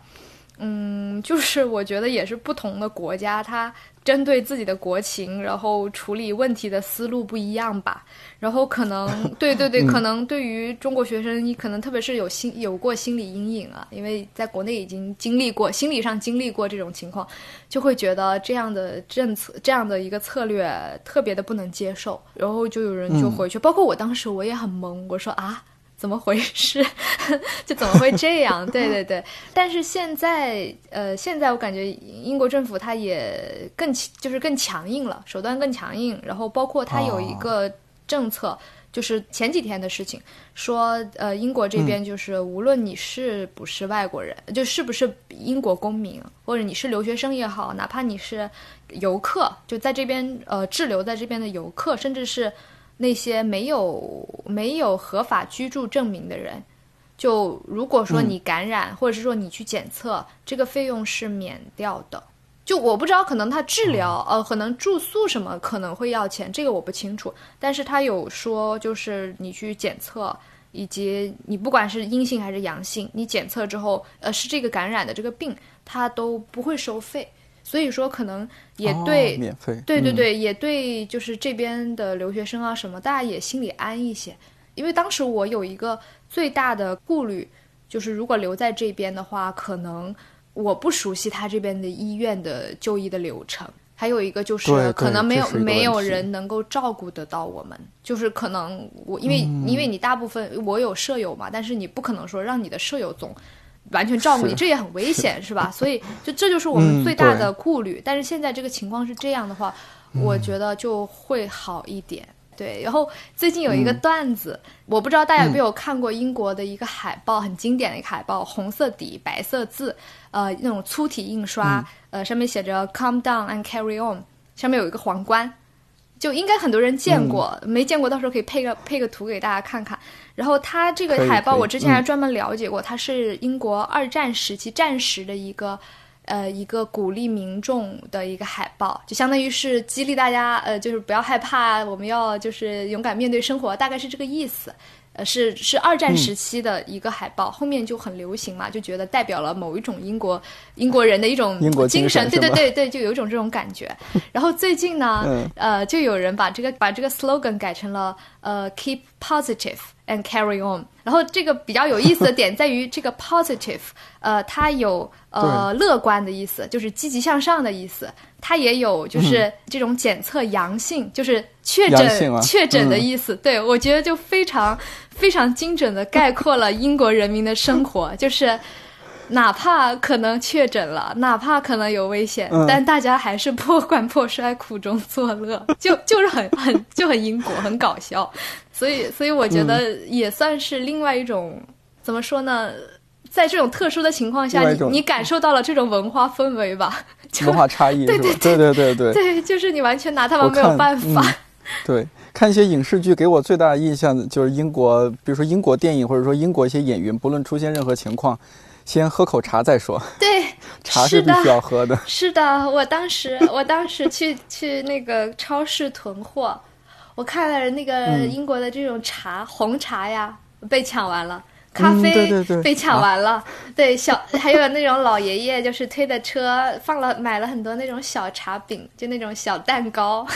Speaker 2: 嗯，就是我觉得也是不同的国家，它针对自己的国情，然后处理问题的思路不一样吧。然后可能 <laughs> 对对对，可能对于中国学生，你可能特别是有心有过心理阴影啊，因为在国内已经经历过，心理上经历过这种情况，就会觉得这样的政策，这样的一个策略特别的不能接受。然后就有人就回去，包括我当时我也很懵，我说啊。怎么回事？<laughs> 就怎么会这样？对对对，但是现在，呃，现在我感觉英国政府它也更就是更强硬了，手段更强硬，然后包括它有一个政策，就是前几天的事情，说呃，英国这边就是无论你是不是外国人，就是不是英国公民，或者你是留学生也好，哪怕你是游客，就在这边呃滞留在这边的游客，甚至是。那些没有没有合法居住证明的人，就如果说你感染，或者是说你去检测，这个费用是免掉的。就我不知道，可能他治疗，呃，可能住宿什么可能会要钱，这个我不清楚。但是他有说，就是你去检测，以及你不管是阴性还是阳性，你检测之后，呃，是这个感染的这个病，他都不会收费。所以说，可能也对，
Speaker 1: 哦、免费，嗯
Speaker 2: 对对对，也对，就是这边的留学生啊什么，大家也心里安一些。因为当时我有一个最大的顾虑，就是如果留在这边的话，可能我不熟悉他这边的医院的就医的流程。还有一个就
Speaker 1: 对对
Speaker 2: 可能没有没有人能够照顾得到我们，就是可能我因为、因为你大部分我有舍友嘛，但是你不可能说让你的舍友总完全照顾你，这也很危险，<laughs> 是吧？所以就这就是我们
Speaker 1: 嗯
Speaker 2: 最大的顾虑。但是现在这个情况是这样的话，我觉得就会好一点。对，然后最近有一个段子，我不知道大家有没有看过英国的一个海报，很经典的一个海报，红色底白色字，呃，那种粗体印刷，呃，上面写着 “Calm down and carry on”，上面有一个皇冠，就应该很多人见过，没见过到时候可以配个配个图给大家看看。然后它这个海报，我之前还专门了解过，它是英国二战时期战时的一个。呃，一个鼓励民众的一个海报，就相当于是激励大家，呃，就是不要害怕，我们要就是勇敢面对生活，大概是这个意思。呃，是是二战时期的一个海报，后面就很流行嘛，就觉得代表了某一种英国英国人的一种
Speaker 1: 精
Speaker 2: 精神，对对对对，就有一种这种感觉。<laughs> 然后最近呢，
Speaker 1: 嗯。
Speaker 2: 呃，就有人把这个把这个 slogan 改成了呃 keep positive and carry on。然后这个比较有意思的点在于这个 positive，呃，它有呃乐观的意思，就是积极向上的意思。它也有就是这种检测阳性，就是确诊、
Speaker 1: 啊
Speaker 2: 确诊的
Speaker 1: 嗯
Speaker 2: 意思。对我觉得就非常非常精准的概括了英国人民的生活，就是。哪怕可能确诊了，哪怕可能有危险，
Speaker 1: 嗯
Speaker 2: 但大家还是破罐破摔，苦中作乐，就就是很很就很英国，很搞笑。所以，所以我觉得
Speaker 1: 嗯
Speaker 2: 也算是另外一种、怎么说呢？在这种特殊的情况下，你你感受到了这种文化氛围吧？
Speaker 1: 文化差异 <laughs> 是吧？对对对对
Speaker 2: 对，就是你完全拿他们没有办法。
Speaker 1: 嗯对，看一些影视剧，给我最大的印象就是英国，比如说英国电影，或者说英国一些演员，不论出现任何情况，先喝口茶再说，
Speaker 2: 对，
Speaker 1: 茶
Speaker 2: 是
Speaker 1: 必须要喝的。
Speaker 2: 是的，我当时我当时去去那个超市囤货，我看了那个
Speaker 1: 嗯。
Speaker 2: 英国的这种茶，红茶呀被抢完了。咖
Speaker 1: 嗯
Speaker 2: 啡被抢
Speaker 1: 啊
Speaker 2: 完了，对小 <laughs> 还有那种老爷爷就是推的车放了买了很多那种小茶饼，就那种小蛋糕，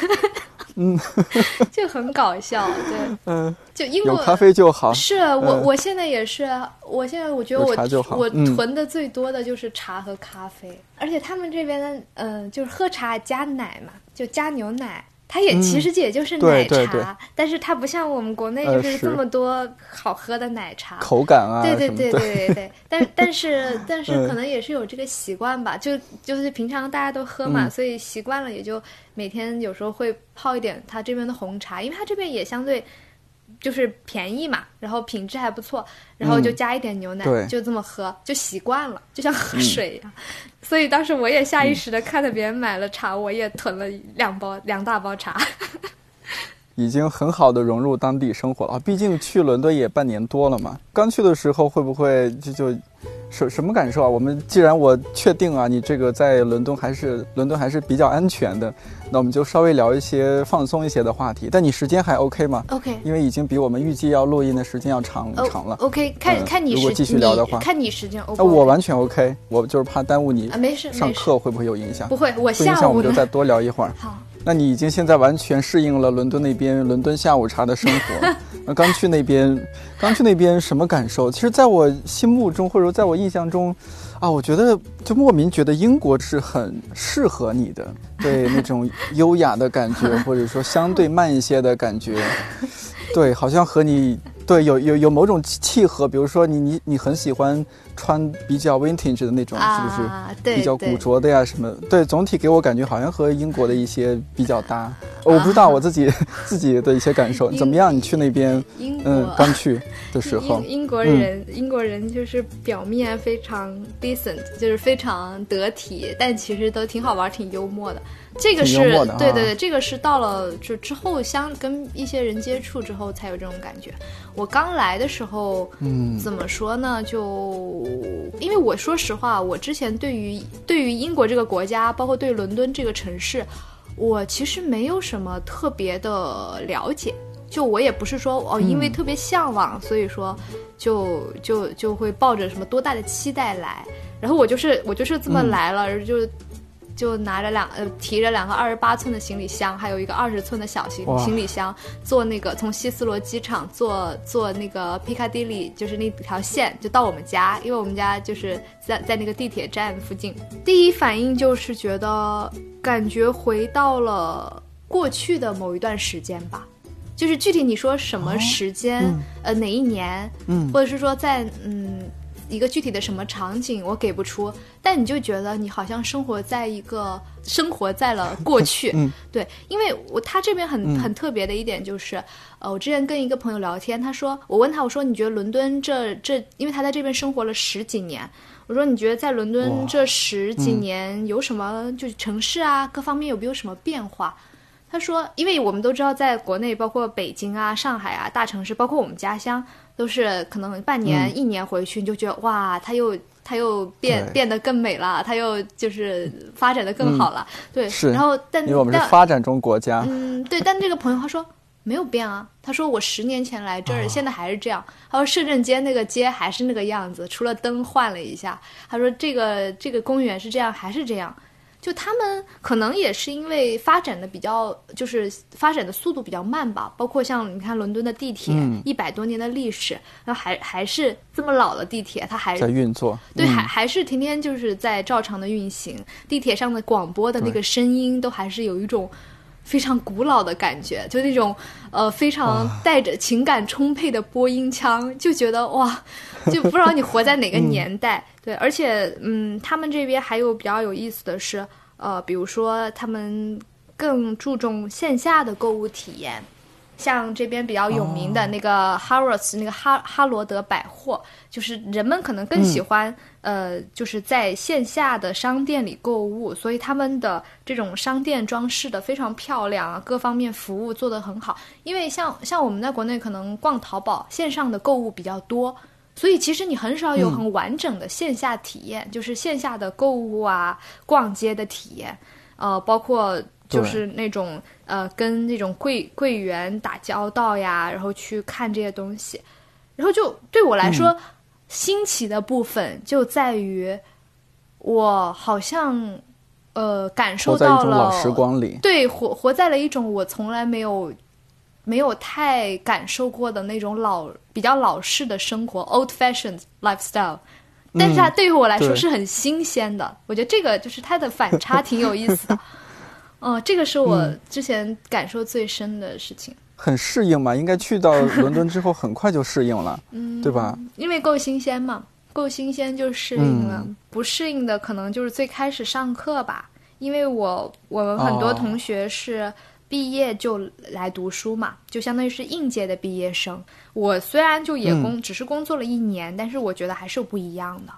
Speaker 1: 嗯。<laughs>
Speaker 2: 就很搞笑。对，
Speaker 1: 嗯，
Speaker 2: 就英国
Speaker 1: 有咖啡就好。
Speaker 2: 是我，
Speaker 1: 嗯。
Speaker 2: 我现在也是，我现在我觉得我我
Speaker 1: 嗯。
Speaker 2: 囤的最多的就是茶和咖啡，而且他们这边的，嗯、就是喝茶加奶嘛，就加牛奶。它也
Speaker 1: 嗯
Speaker 2: 其实也就是奶茶，
Speaker 1: 对对。
Speaker 2: 但是它不像我们国内
Speaker 1: 呃
Speaker 2: 就是这么多好喝的奶茶。
Speaker 1: 口感啊
Speaker 2: 对对对对对对，<laughs> 但但是但是
Speaker 1: 嗯。
Speaker 2: 可能也是有这个习惯吧，就就是平常大家都喝嘛，
Speaker 1: 嗯。
Speaker 2: 所以习惯了也就每天有时候会泡一点它这边的红茶，因为它这边也相对就是便宜嘛，然后品质还不错，然后就加一点牛奶，就这么喝，就习惯了，就像喝水一样。所以当时我也下意识的看着别人买了茶，我也囤了两包两大包茶。
Speaker 1: 已经很好的融入当地生活了啊。毕竟去伦敦也半年多了嘛，刚去的时候会不会就就什什么感受啊？我们既然我确定啊，你这个在伦敦还是伦敦还是比较安全的，那我们就稍微聊一些放松一些的话题。但你时间还 OK 吗
Speaker 2: ？OK，
Speaker 1: 因为已经比我们预计要录音的时间要长、
Speaker 2: 哦
Speaker 1: 长了。
Speaker 2: OK，看、
Speaker 1: 嗯
Speaker 2: 看你时
Speaker 1: 如果继续聊的话
Speaker 2: 你看你时间 O
Speaker 1: 那、
Speaker 2: 不 OK？
Speaker 1: 我完全 OK，我就是怕耽误你
Speaker 2: 啊，没事
Speaker 1: 上，课会不会有影响？
Speaker 2: 不会，我下午呢
Speaker 1: 们就再多聊一会儿。<laughs>
Speaker 2: 好。
Speaker 1: 那你已经现在完全适应了伦敦那边伦敦下午茶的生活。<laughs> 那刚去那边，刚去那边什么感受？其实，在我心目中，或者说在我印象中，啊，我觉得就莫名觉得英国是很适合你的，<laughs> 对那种优雅的感觉，或者说相对慢一些的感觉，<laughs> 对，好像和你对有有有某种契合。比如说你你你很喜欢穿比较 vintage 的那种，是不是？比较古着的呀什么，对，总体给我感觉好像和英国的一些比较搭。
Speaker 2: 啊
Speaker 1: 我不知道我自己 <laughs> 自己的一些感受怎么样？你去那边，
Speaker 2: 英、
Speaker 1: 嗯，刚去的时候
Speaker 2: 英，英国人、英国人就是表面非常 decent，就是非常得体，但其实都挺好玩、挺幽默的。这个是对对对，这个是到了就之后相跟一些人接触之后才有这种感觉。我刚来的时候，
Speaker 1: 嗯
Speaker 2: 怎么说呢？就因为我说实话，我之前对于对于英国这个国家，包括对伦敦这个城市，我其实没有什么特别的了解。就我也不是说哦，因为特别向往，所以说就就就会抱着什么多大的期待来。然后我就是我就是这么来了，就就拿着两呃提着两个二十八寸的行李箱，还有一个二十寸的小行行李箱，坐那个从希斯罗机场坐坐那个皮卡迪里，就是那条线就到我们家，因为我们家就是在在那个地铁站附近。第一反应就是觉得感觉回到了过去的某一段时间吧。就是具体你说什么时间，呃，哪一年，
Speaker 1: 嗯。
Speaker 2: 或者是说在嗯一个具体的什么场景，我给不出，但你就觉得你好像生活在一个生活在了过去，
Speaker 1: 嗯。<laughs>
Speaker 2: 对，因为我他这边很
Speaker 1: 嗯。
Speaker 2: 很特别的一点就是，呃，我之前跟一个朋友聊天，他说，我问他，我说你觉得伦敦这这，因为他在这边生活了十几年，我说你觉得在伦敦这十几年有什么就是城市啊各方面有没有什么变化？他说，因为我们都知道，在国内，包括北京啊、上海啊大城市，包括我们家乡，都是可能半年、
Speaker 1: 嗯
Speaker 2: 一年回去，你就觉得哇，它又它又变变得更美了，它又就是发展的更好了，对。
Speaker 1: 是
Speaker 2: 然后但
Speaker 1: 因为我们是
Speaker 2: 但
Speaker 1: 发展中国家，
Speaker 2: 嗯，对，但这个朋友他说没有变啊，他说我十年前来这儿，现在还是这样。他说摄政街那个街还是那个样子，除了灯换了一下。他说这个这个公园是这样，还是这样。就他们可能也是因为发展的比较，就是发展的速度比较慢吧。包括像你看伦敦的地铁，
Speaker 1: 嗯
Speaker 2: 一百多年的历史，然后还还是这么老的地铁，它还
Speaker 1: 在运作，
Speaker 2: 对，
Speaker 1: 嗯
Speaker 2: 还还是天天就是在照常的运行，地铁上的广播的那个声音都还是有一种非常古老的感觉，就那种呃非常带着情感充沛的播音腔，就觉得哇，就不知道你活在哪个年代。对，而且嗯，他们这边还有比较有意思的是，呃，比如说他们更注重线下的购物体验。像这边比较有名的那个 Harrods、那个哈哈罗德百货，就是人们可能更喜欢、呃，就是在线下的商店里购物，所以他们的这种商店装饰的非常漂亮啊，各方面服务做得很好。因为像像我们在国内可能逛淘宝线上的购物比较多，所以其实你很少有很完整的线下体验，就是线下的购物啊、逛街的体验，呃，包括就是那种呃跟那种柜柜员打交道呀，然后去看这些东西，然后就对我来说、新奇的部分就在于我好像呃感受
Speaker 1: 活在一
Speaker 2: 到了
Speaker 1: 时光里，
Speaker 2: 对，活活在了一种我从来没有没有太感受过的那种老比较老式的生活 （old fashioned lifestyle）。但是它对于我来说是很新鲜的，我觉得这个就是它的反差挺有意思的。嗯，<laughs> 这个是我之前感受最深的事情，
Speaker 1: 很适应嘛，应该去到伦敦之后很快就适应了，<laughs>
Speaker 2: 嗯，
Speaker 1: 对吧？
Speaker 2: 因为够新鲜嘛，够新鲜就适应了。
Speaker 1: 嗯
Speaker 2: 不适应的可能就是最开始上课吧，因为我我们很多
Speaker 1: 哦
Speaker 2: 同学是毕业就来读书嘛，就相当于是应届的毕业生。我虽然就也
Speaker 1: 嗯
Speaker 2: 工、只是工作了一年，但是我觉得还是不一样的。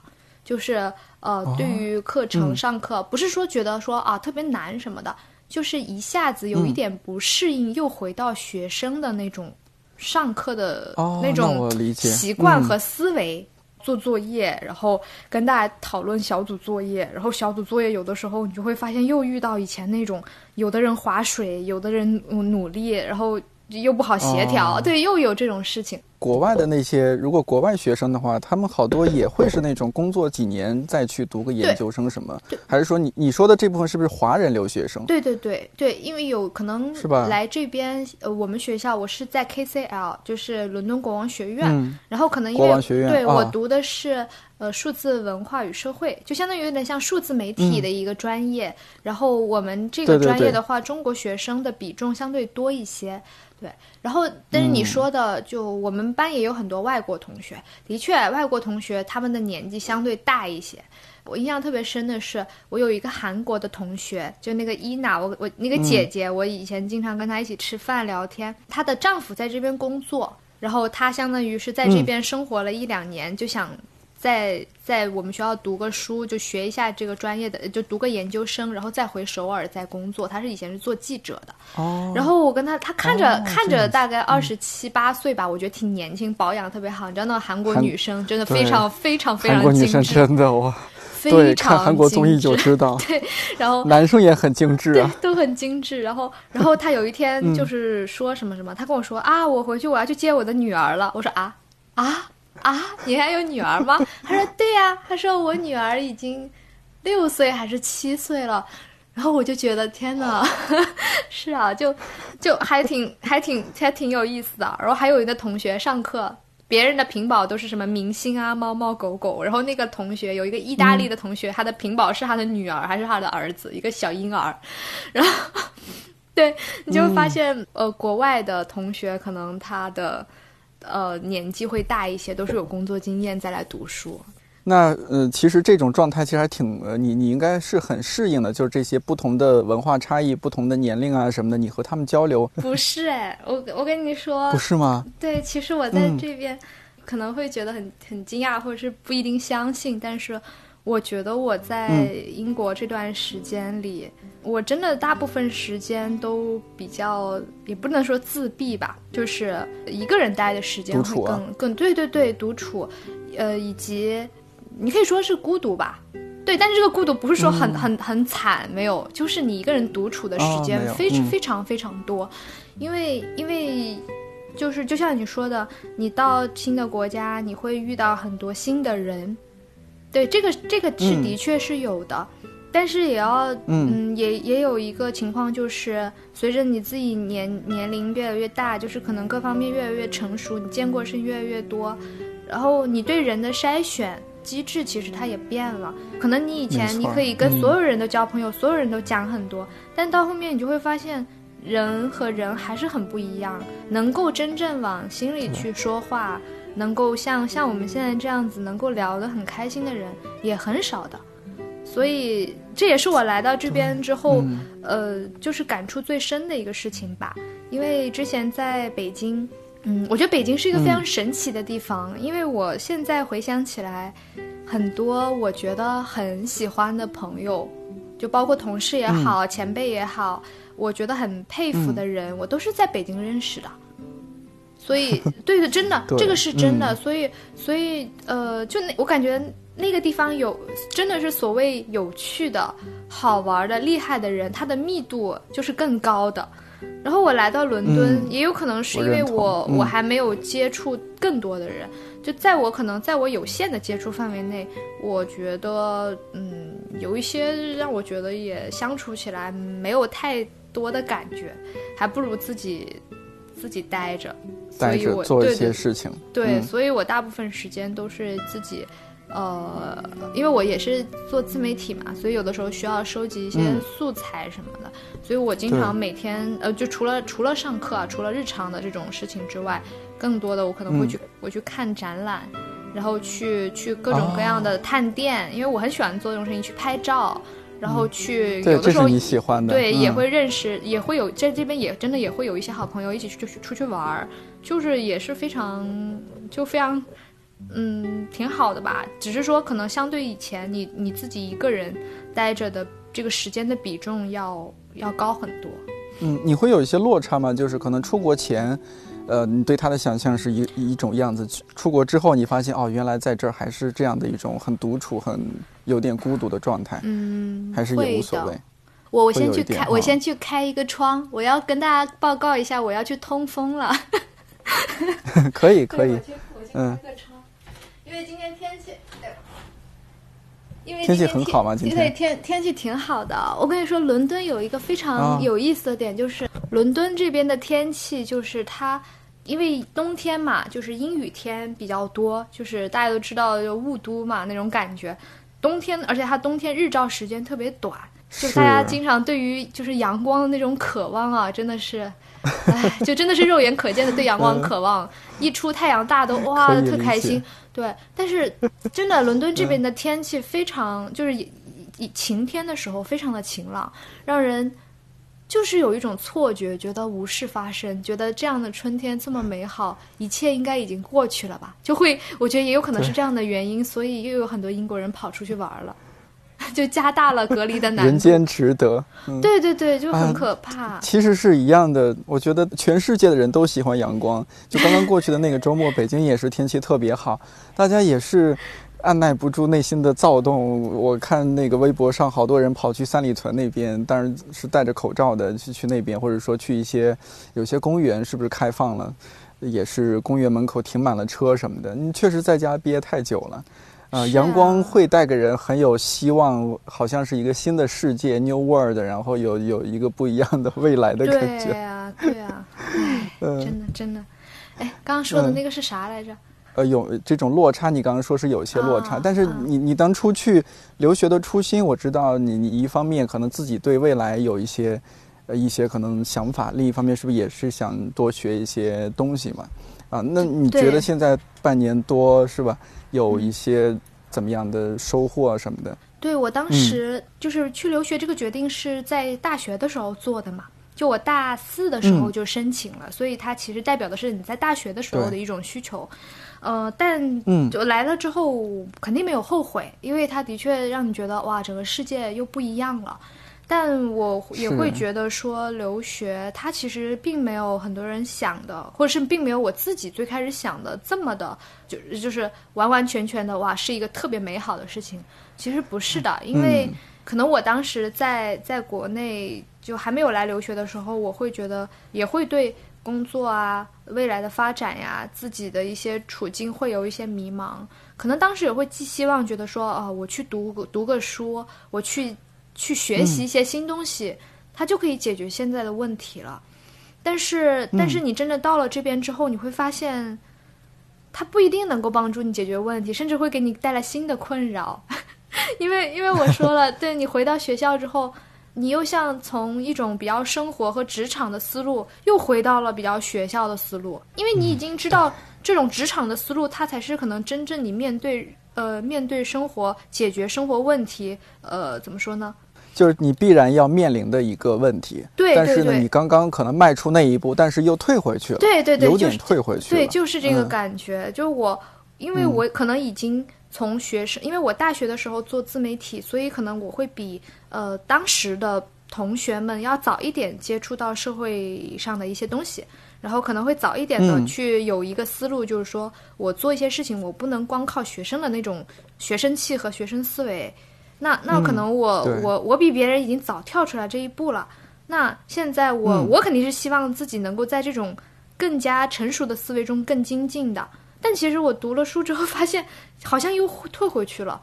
Speaker 2: 就是呃，对于课程
Speaker 1: 嗯
Speaker 2: 上课，不是说觉得说啊特别难什么的，就是一下子有一
Speaker 1: 嗯
Speaker 2: 点不适应，又回到学生的那种上课的
Speaker 1: 哦，
Speaker 2: 那种习惯和思维。做作业，然后跟大家讨论小组作业，然后小组作业有的时候你就会发现又遇到以前那种有的人划水，有的人嗯努力，然后又不好协调，
Speaker 1: 哦
Speaker 2: 对，又有这种事情。
Speaker 1: 国外的那些，如果国外学生的话，他们好多也会是那种工作几年再去读个研究生什么，还是说你你说的这部分是不是华人留学生？
Speaker 2: 对对对对，因为有可能
Speaker 1: 是吧
Speaker 2: 来这边，呃，我们学校我是在 KCL，就是伦敦国王学院，
Speaker 1: 嗯，
Speaker 2: 然后可能因为
Speaker 1: 国王学院
Speaker 2: 对、
Speaker 1: 啊
Speaker 2: 我读的是呃数字文化与社会，就相当于有点像数字媒体的一个专业。然后我们这个专业的话，中国学生的比重相对多一些。对，然后但是你说的，就我们班也有很多外国同学，的确，外国同学他们的年纪相对大一些。我印象特别深的是，我有一个韩国的同学，就那个伊娜，我我那个姐姐，我以前经常跟她一起吃饭聊天。她的丈夫在这边工作，然后她相当于是在这边生活了一两年，就想在在我们学校读个书，就学一下这个专业的，就读个研究生，然后再回首尔再工作。他是以前是做记者的，
Speaker 1: 哦，
Speaker 2: 然后我跟他，他看着、
Speaker 1: 哦
Speaker 2: 看着大概二十七八岁吧，我觉得挺年轻，保养特别好。你知道那个韩国女生真的
Speaker 1: 对
Speaker 2: 非常非常非
Speaker 1: 韩
Speaker 2: 常
Speaker 1: 国女生
Speaker 2: 精致，
Speaker 1: 真的哇，
Speaker 2: 非
Speaker 1: 对，
Speaker 2: 常
Speaker 1: 看韩国综艺就知道，对
Speaker 2: 然后 <laughs>
Speaker 1: 男生也很精致。
Speaker 2: 都很精致。然后然后他有一天
Speaker 1: 嗯
Speaker 2: 就是说什么什么，他跟我说啊，我回去我要去接我的女儿了。我说啊啊啊，你还有女儿吗？<laughs> 他说对呀、他说我女儿已经六岁还是七岁了。然后我就觉得天哪，<laughs> 是啊，就就还挺还挺还挺有意思的。然后还有一个同学上课，别人的屏保都是什么明星啊、猫猫狗狗，然后那个同学有一个意大利的同学，他的屏保是他的女儿还是他的儿子，一个小婴儿。<laughs> 然后，对你就会发现，呃，国外的同学可能他的呃年纪会大一些，都是有工作经验再来读书。
Speaker 1: 那呃，其实这种状态其实还挺呃，你你应该是很适应的，就是这些不同的文化差异、不同的年龄啊什么的，你和他们交流。
Speaker 2: 不是哎，我我跟你说，
Speaker 1: 不是吗？
Speaker 2: 对，其实我在这边可能会觉得很很惊讶，或者是不一定相信，但是我觉得我在英国这段时间里，我真的大部分时间都比较，也不能说自闭吧，就是一个人待的时间会更更对对对，独处，呃，以及。你可以说是孤独吧，对，但是这个孤独不是说很很很惨，没有，就是你一个人独处的时间非常非常非常多，因为因为就是就像你说的，你到新的国家，你会遇到很多新的人，对，这个这个是的确是有的，但是也要嗯也也有一个情况，就是随着你自己年年龄越来越大，就是可能各方面越来越成熟，你见过事越来越多，然后你对人的筛选。机制其实它也变了，可能你以前你可以跟所有人都交朋友，所有人都讲很多，但到后面你就会发现，人和人还是很不一样。能够真正往心里去说话，能够像像我们现在这样子能够聊得很开心的人也很少的。所以这也是我来到这边之后，呃，就是感触最深的一个事情吧。因为之前在北京。嗯，我觉得北京是一个非常神奇的地方，因为我现在回想起来，很多我觉得很喜欢的朋友，就包括同事也好，前辈也好，我觉得很佩服的人，我都是在北京认识的。所以，<laughs> 对的，真的，这个是真的。所以，所以，呃，就那我感觉那个地方有，真的是所谓有趣的、好玩的、厉害的人，它的密度就是更高的。然后我来到伦敦，也有可能是因为我我还没有接触更多的人，就在我可能在我有限的接触范围内，我觉得嗯有一些让我觉得也相处起来没有太多的感觉，还不如自己自己待着，
Speaker 1: 待着做一些事情。
Speaker 2: 对，所以我大部分时间都是自己。呃，因为我也是做自媒体嘛，所以有的时候需要收集一些素材什么的，所以我经常每天呃，就除了除了上课啊，除了日常的这种事情之外，更多的我可能会去我去看展览，然后去去各种各样的探店，因为我很喜欢做这种事情，去拍照，然后去有的时候
Speaker 1: 你喜欢的
Speaker 2: 对也会认识，也会有在这边也真的也会有一些好朋友一起去去出去玩儿，就是也是非常就非常。嗯，挺好的吧？只是说，可能相对以前，你你自己一个人待着的这个时间的比重要要高很多。
Speaker 1: 嗯，你会有一些落差吗？就是可能出国前，呃，你对他的想象是一一种样子，出国之后，你发现哦，原来在这儿还是这样的一种很独处、很有点孤独的状态。
Speaker 2: 嗯，
Speaker 1: 还是也无所谓。
Speaker 2: 我我先去开，我先去开一个窗，我要跟大家报告一下，我要去通风了。
Speaker 1: 可 <laughs> 以可以，嗯。
Speaker 2: 因为今天天气，因为
Speaker 1: 天气很好嘛？今天
Speaker 2: 天天气挺好的。我跟你说，伦敦有一个非常有意思的点，就是伦敦这边的天气，就是它因为冬天嘛，就是阴雨天比较多，就是大家都知道就雾都嘛那种感觉。冬天，而且它冬天日照时间特别短，就大家经常对于就是阳光的那种渴望啊，真的是。哎，就真的是肉眼可见的对阳光渴望，一出太阳大都 <laughs> 哇特开心。对，但是真的伦敦这边的天气非常，就是以晴天的时候非常的晴朗，让人就是有一种错觉，觉得无事发生，觉得这样的春天这么美好，一切应该已经过去了吧？就会，我觉得也有可能是这样的原因，所以又有很多英国人跑出去玩了。<laughs> 就加大了隔离的难度。
Speaker 1: 人间值得。
Speaker 2: 对对对，就很可怕。
Speaker 1: 其实是一样的，我觉得全世界的人都喜欢阳光。就刚刚过去的那个周末，<laughs> 北京也是天气特别好，大家也是按耐不住内心的躁动。我看那个微博上，好多人跑去三里屯那边，当然是戴着口罩的去去那边，或者说去一些有些公园，是不是开放了？也是公园门口停满了车什么的。你确实在家憋太久了。呃，
Speaker 2: 是
Speaker 1: 阳光
Speaker 2: 啊
Speaker 1: 会带给人很有希望，好像是一个新的世界 （new world），然后有有一个不一样的未来的感觉
Speaker 2: 对
Speaker 1: 觉。
Speaker 2: 呀、对呀、哎，<laughs>
Speaker 1: 嗯
Speaker 2: 真的真的。哎，刚刚说的
Speaker 1: 嗯
Speaker 2: 那个是啥来着？
Speaker 1: 呃，有这种落差，你刚刚说是有一些落差，
Speaker 2: 啊
Speaker 1: 但是
Speaker 2: 啊
Speaker 1: 你你当初去留学的初心，我知道你你一方面可能自己对未来有一些呃一些可能想法，另一方面是不是也是想多学一些东西嘛？啊，那你觉得现在半年多是吧，有一些怎么样的收获啊什么的？
Speaker 2: 对我
Speaker 1: 嗯
Speaker 2: 当时就是去留学这个决定是在大学的时候做的嘛，就我大四的时候
Speaker 1: 嗯
Speaker 2: 就申请了，所以它其实代表的是你在大学的时候的一种需求。呃，但
Speaker 1: 嗯
Speaker 2: 就来了之后肯定没有后悔，因为它的确让你觉得哇，整个世界又不一样了。但我也会觉得说，留学它其实并没有很多人想的，或者是并没有我自己最开始想的这么的，就就是完完全全的哇，是一个特别美好的事情。其实不是的，因为
Speaker 1: 嗯
Speaker 2: 可能我当时在在国内就还没有来留学的时候，我会觉得也会对工作啊、未来的发展呀、自己的一些处境会有一些迷茫。可能当时也会寄希望，觉得说啊、我去读个读个书，我去去学习一些新东西，它就可以解决现在的问题了。但是，但是你真的到了这边之后，你会发现，它不一定能够帮助你解决问题，甚至会给你带来新的困扰。<laughs> 因为，因为我说了，对你回到学校之后，你又像从一种比较生活和职场的思路，又回到了比较学校的思路，因为你已经知道这种职场的思路，它才是可能真正你面对呃面对生活、解决生活问题，呃，怎么说呢？
Speaker 1: 就是你必然要面临的一个问题。
Speaker 2: 对
Speaker 1: 但是呢，你刚刚可能迈出那一步，但是又退回去了。
Speaker 2: 对对对，
Speaker 1: 有点
Speaker 2: 就是
Speaker 1: 退回去了。
Speaker 2: 对，就是这个
Speaker 1: 嗯
Speaker 2: 感觉。就是我，因为我可能已经从学生，因为我大学的时候做自媒体，所以可能我会比呃当时的同学们要早一点接触到社会上的一些东西。然后可能会早一点的
Speaker 1: 嗯
Speaker 2: 去有一个思路，就是说我做一些事情，我不能光靠学生的那种学生气和学生思维。那那可能我、
Speaker 1: 对
Speaker 2: 我我比别人已经早跳出来这一步了。那现在我、
Speaker 1: 嗯
Speaker 2: 我肯定是希望自己能够在这种更加成熟的思维中更精进的。但其实我读了书之后，发现好像又退回去了。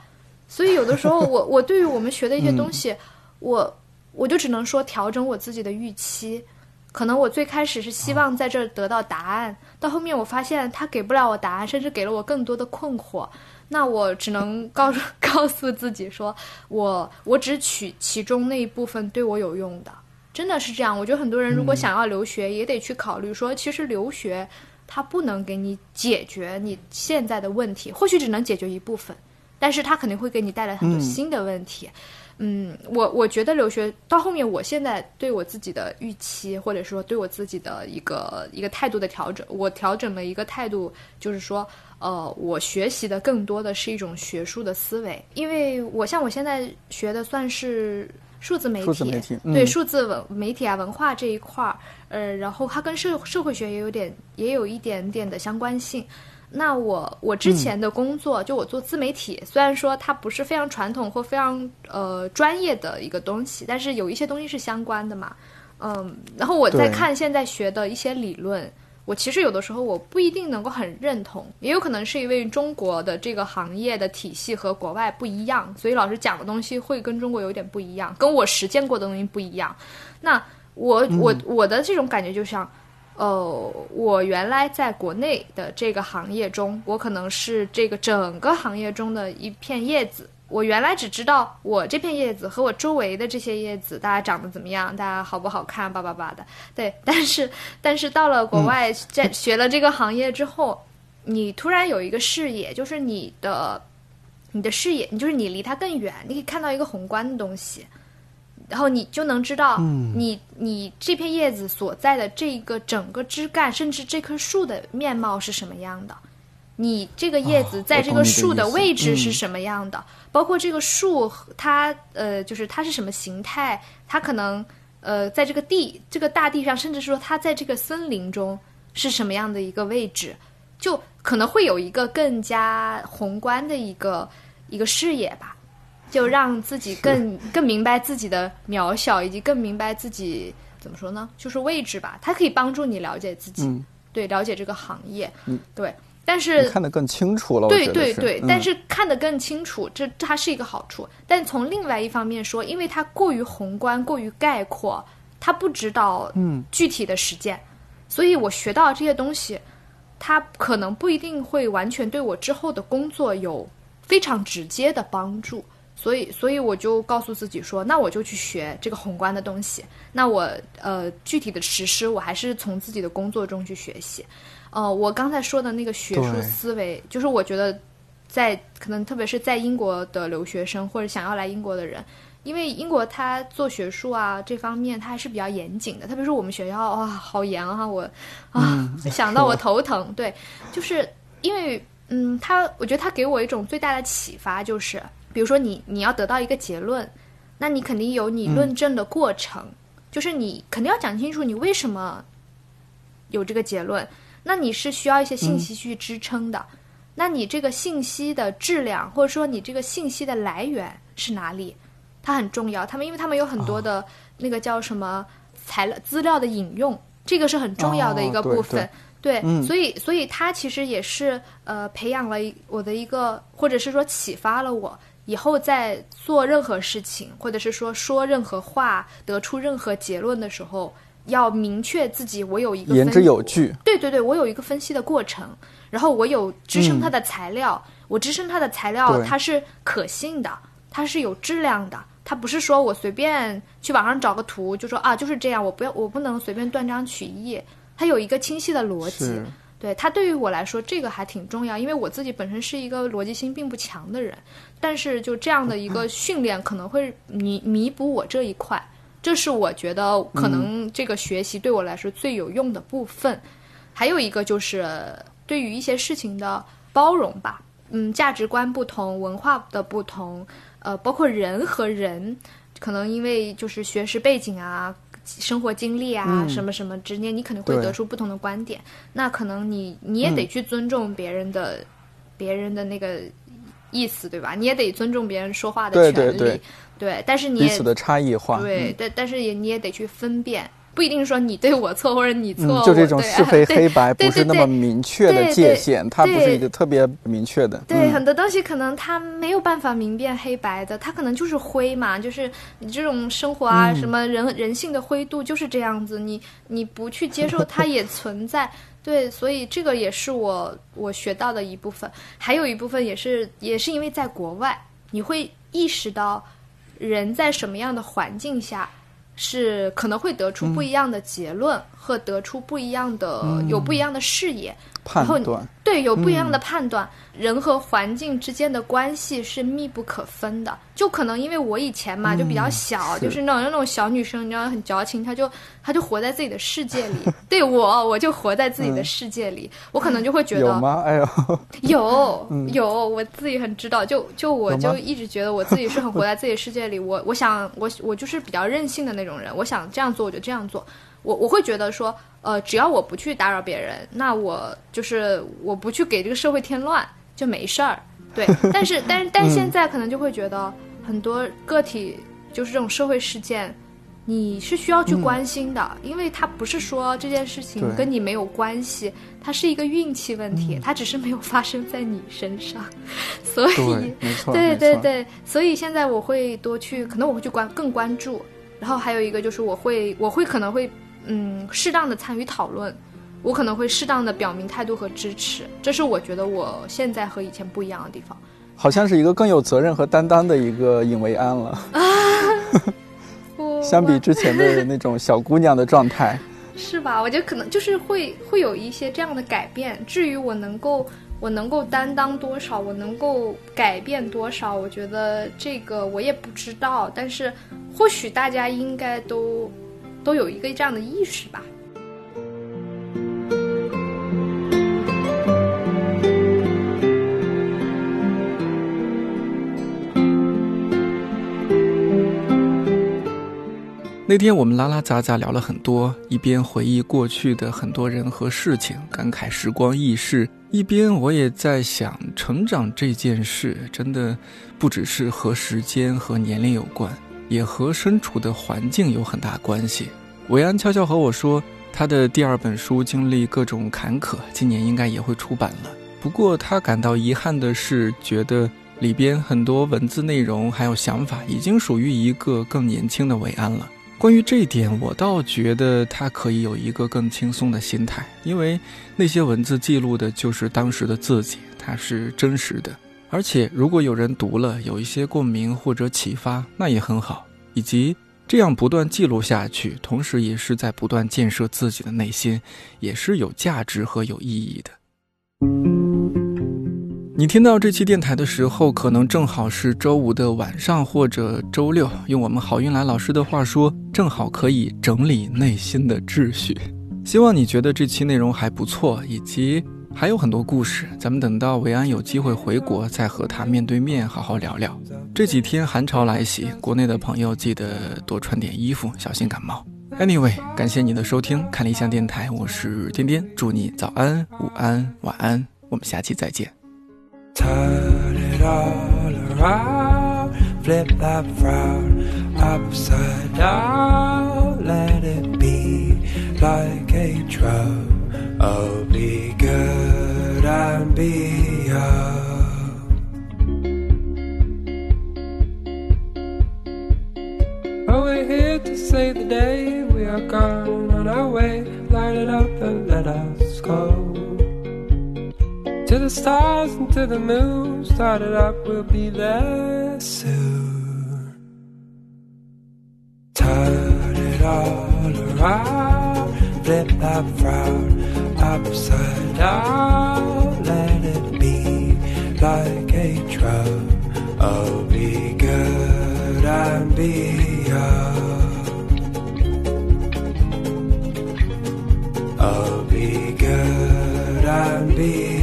Speaker 2: 所以有的时候我，我对于我们学的一些东西，我我就只能说调整我自己的预期。可能我最开始是希望在这儿得到答案，到后面我发现他给不了我答案，甚至给了我更多的困惑。那我只能告诉 <laughs> 告诉自己说，我我只取其中那一部分对我有用的，真的是这样。我觉得很多人如果想要留学，也得去考虑说，其实留学它不能给你解决你现在的问题，或许只能解决一部分，但是它肯定会给你带来很多
Speaker 1: 嗯
Speaker 2: 新的问题。嗯，我我觉得留学到后面，我现在对我自己的预期，或者说对我自己的一个一个态度的调整，我调整了一个态度，就是说，呃，我学习的更多的是一种学术的思维，因为我像我现在学的算是数字媒体，
Speaker 1: 数字媒体嗯
Speaker 2: 对数字文媒体啊文化这一块儿，呃，然后它跟社社会学也有点也有一点点的相关性。那我我之前的工作，就我做自媒体，虽然说它不是非常传统或非常呃专业的一个东西，但是有一些东西是相关的嘛。嗯，然后我在看现在学的一些理论，我其实有的时候我不一定能够很认同，也有可能是因为中国的这个行业的体系和国外不一样，所以老师讲的东西会跟中国有点不一样，跟我实践过的东西不一样。那我我我的这种感觉就像。呃，我原来在国内的这个行业中，我可能是这个整个行业中的一片叶子。我原来只知道我这片叶子和我周围的这些叶子，大家长得怎么样，大家好不好看，叭叭叭的。对，但是但是到了国外，在学了这个行业之后，你突然有一个视野，就是你的你的视野，你就是你离它更远，你可以看到一个宏观的东西。然后你就能知道你，你这片叶子所在的这个整个枝干，甚至这棵树的面貌是什么样的。你这个叶子在这个树的位置是什么样的？包括这个树它呃，就是它是什么形态？它可能呃，在这个地这个大地上，甚至说它在这个森林中是什么样的一个位置，就可能会有一个更加宏观的一个一个视野吧。就让自己更更明白自己的渺小，以及更明白自己怎么说呢？就是位置吧，它可以帮助你了解自己，
Speaker 1: 嗯
Speaker 2: 对，了解这个行业，
Speaker 1: 嗯
Speaker 2: 对。但是
Speaker 1: 看得更清楚了。
Speaker 2: 对对对，
Speaker 1: 嗯、
Speaker 2: 但是看得更清楚，这它是一个好处。但从另外一方面说，因为它过于宏观、过于概括，它不指导
Speaker 1: 嗯
Speaker 2: 具体的实践，所以我学到这些东西，它可能不一定会完全对我之后的工作有非常直接的帮助。所以，所以我就告诉自己说，那我就去学这个宏观的东西。那我呃具体的实施，我还是从自己的工作中去学习。呃，我刚才说的那个学术思维，就是我觉得在可能特别是在英国的留学生或者想要来英国的人，因为英国他做学术啊这方面他还是比较严谨的，特别是我们学校哇好严啊，我啊、想到 <laughs> 我头疼。对，就是因为嗯，他我觉得他给我一种最大的启发就是，比如说你你要得到一个结论，那你肯定有你论证的过程，就是你肯定要讲清楚你为什么有这个结论。那你是需要一些信息去支撑的。那你这个信息的质量，或者说你这个信息的来源是哪里，它很重要。他们因为他们有很多的那个叫什么材料资料的引用，这个是很重要的一个
Speaker 1: 哦对
Speaker 2: 部分。对，
Speaker 1: 嗯
Speaker 2: 所以所以它其实也是呃培养了我的一个，或者是说启发了我以后在做任何事情，或者是说说任何话，得出任何结论的时候，要明确自己我有一个
Speaker 1: 言之有据。
Speaker 2: 对对对，我有一个分析的过程，然后我有支撑它的材料，我支撑它的材料它是可信的，它是有质量的，它不是说我随便去网上找个图就说啊就是这样，我不要我不能随便断章取义，它有一个清晰的逻辑。对它对于我来说，这个还挺重要，因为我自己本身是一个逻辑性并不强的人，但是就这样的一个训练可能会弥弥补我这一块，这是我觉得可能这个学习对我来说最有用的部分。还有一个就是对于一些事情的包容吧，嗯，价值观不同，文化的不同，呃，包括人和人，可能因为就是学识背景啊。生活经历啊，
Speaker 1: 嗯
Speaker 2: 什么什么之间，你肯定会得出不同的观点。那可能你你也得去尊重别人的、别人的那个意思，对吧？你也得尊重别人说话的
Speaker 1: 对
Speaker 2: 权利，
Speaker 1: 对对
Speaker 2: 对但是你也
Speaker 1: 彼此的差异化。
Speaker 2: 对，
Speaker 1: 嗯
Speaker 2: 但但是也你也得去分辨，不一定说你对我错或者你错，
Speaker 1: 嗯，就这种是非 <laughs> 黑白
Speaker 2: 对对
Speaker 1: 不是那么明确的
Speaker 2: 对对
Speaker 1: 界限，它不是一个特别明确的。
Speaker 2: 对，
Speaker 1: 嗯
Speaker 2: 很多东西可能它没有办法明辨黑白的，它可能就是灰嘛，就是你这种生活啊，
Speaker 1: 嗯
Speaker 2: 什么人人性的灰度就是这样子，你你不去接受它也存在。对，所以这个也是我我学到的一部分，还有一部分也是也是因为在国外，你会意识到人在什么样的环境下是可能会得出不一样的结论、和得出不一样的、有不一样的视野。
Speaker 1: 判断。
Speaker 2: 对，有不一
Speaker 1: 嗯
Speaker 2: 样的判断，人和环境之间的关系是密不可分的。就可能因为我以前嘛，就比较小，就是那种那种小女生，你知道很矫情，她就她就活在自己的世界里。对我，我就活在自己的世界里，我可能就会觉得
Speaker 1: 嗯有吗？哎呦，
Speaker 2: 有 <laughs> 有，我自己很知道。就就我就一直觉得我自己是很活在自己的世界里。我我想我我就是比较任性的那种人，我想这样做我就这样做。我我会觉得说，呃，只要我不去打扰别人，那我就是我不去给这个社会添乱就没事儿。对，<laughs> 但是但是但现在可能就会觉得很多个体就是这种社会事件。你是需要去关心的，因为它不是说这件事情跟你没有关系，它是一个运气问题，它只是没有发生在你身上，所以
Speaker 1: 对，
Speaker 2: 对对，所以现在我会多去，可能我会去关更关注，然后还有一个就是我会我会可能会嗯适当的参与讨论，我可能会适当的表明态度和支持，这是我觉得我现在和以前不一样的地方。
Speaker 1: 好像是一个更有责任和担当的一个尹维安了，<laughs>
Speaker 2: 啊
Speaker 1: 相比之前的那种小姑娘的状态。<laughs>
Speaker 2: 是吧？我觉得可能就是会会有一些这样的改变。至于我能够我能够担当多少，我能够改变多少，我觉得这个我也不知道。但是或许大家应该都都有一个这样的意识吧。
Speaker 1: 那天我们拉拉杂杂聊了很多，一边回忆过去的很多人和事情，感慨时光易逝，一边我也在想，成长这件事真的不只是和时间和年龄有关，也和身处的环境有很大关系。韦安悄悄和我说，他的第二本书经历各种坎坷，今年应该也会出版了。不过他感到遗憾的是，觉得里边很多文字内容还有想法已经属于一个更年轻的韦安了。关于这一点，我倒觉得他可以有一个更轻松的心态，因为那些文字记录的就是当时的自己，它是真实的。而且，如果有人读了有一些共鸣或者启发，那也很好。以及这样不断记录下去，同时也是在不断建设自己的内心，也是有价值和有意义的。你听到这期电台的时候，可能正好是周五的晚上或者周六。用我们郝运来老师的话说，正好可以整理内心的秩序。希望你觉得这期内容还不错，以及还有很多故事。咱们等到维安有机会回国，再和他面对面好好聊聊。这几天寒潮来袭，国内的朋友记得多穿点衣服，小心感冒。Anyway，感谢你的收听，看理想电台，我是颠颠，祝你早安、午安、晚安，我们下期再见。
Speaker 3: Turn it all around, flip that frown upside down. Let it be like a drum. Oh, be. Oh, we're here to save the day. We are gone on our way. Light it up and let us go. To the stars and to the moon, start it up, we'll be there soon. Turn it all around, flip that frown upside down like a drug. Oh, be good and be young. Oh, be good and be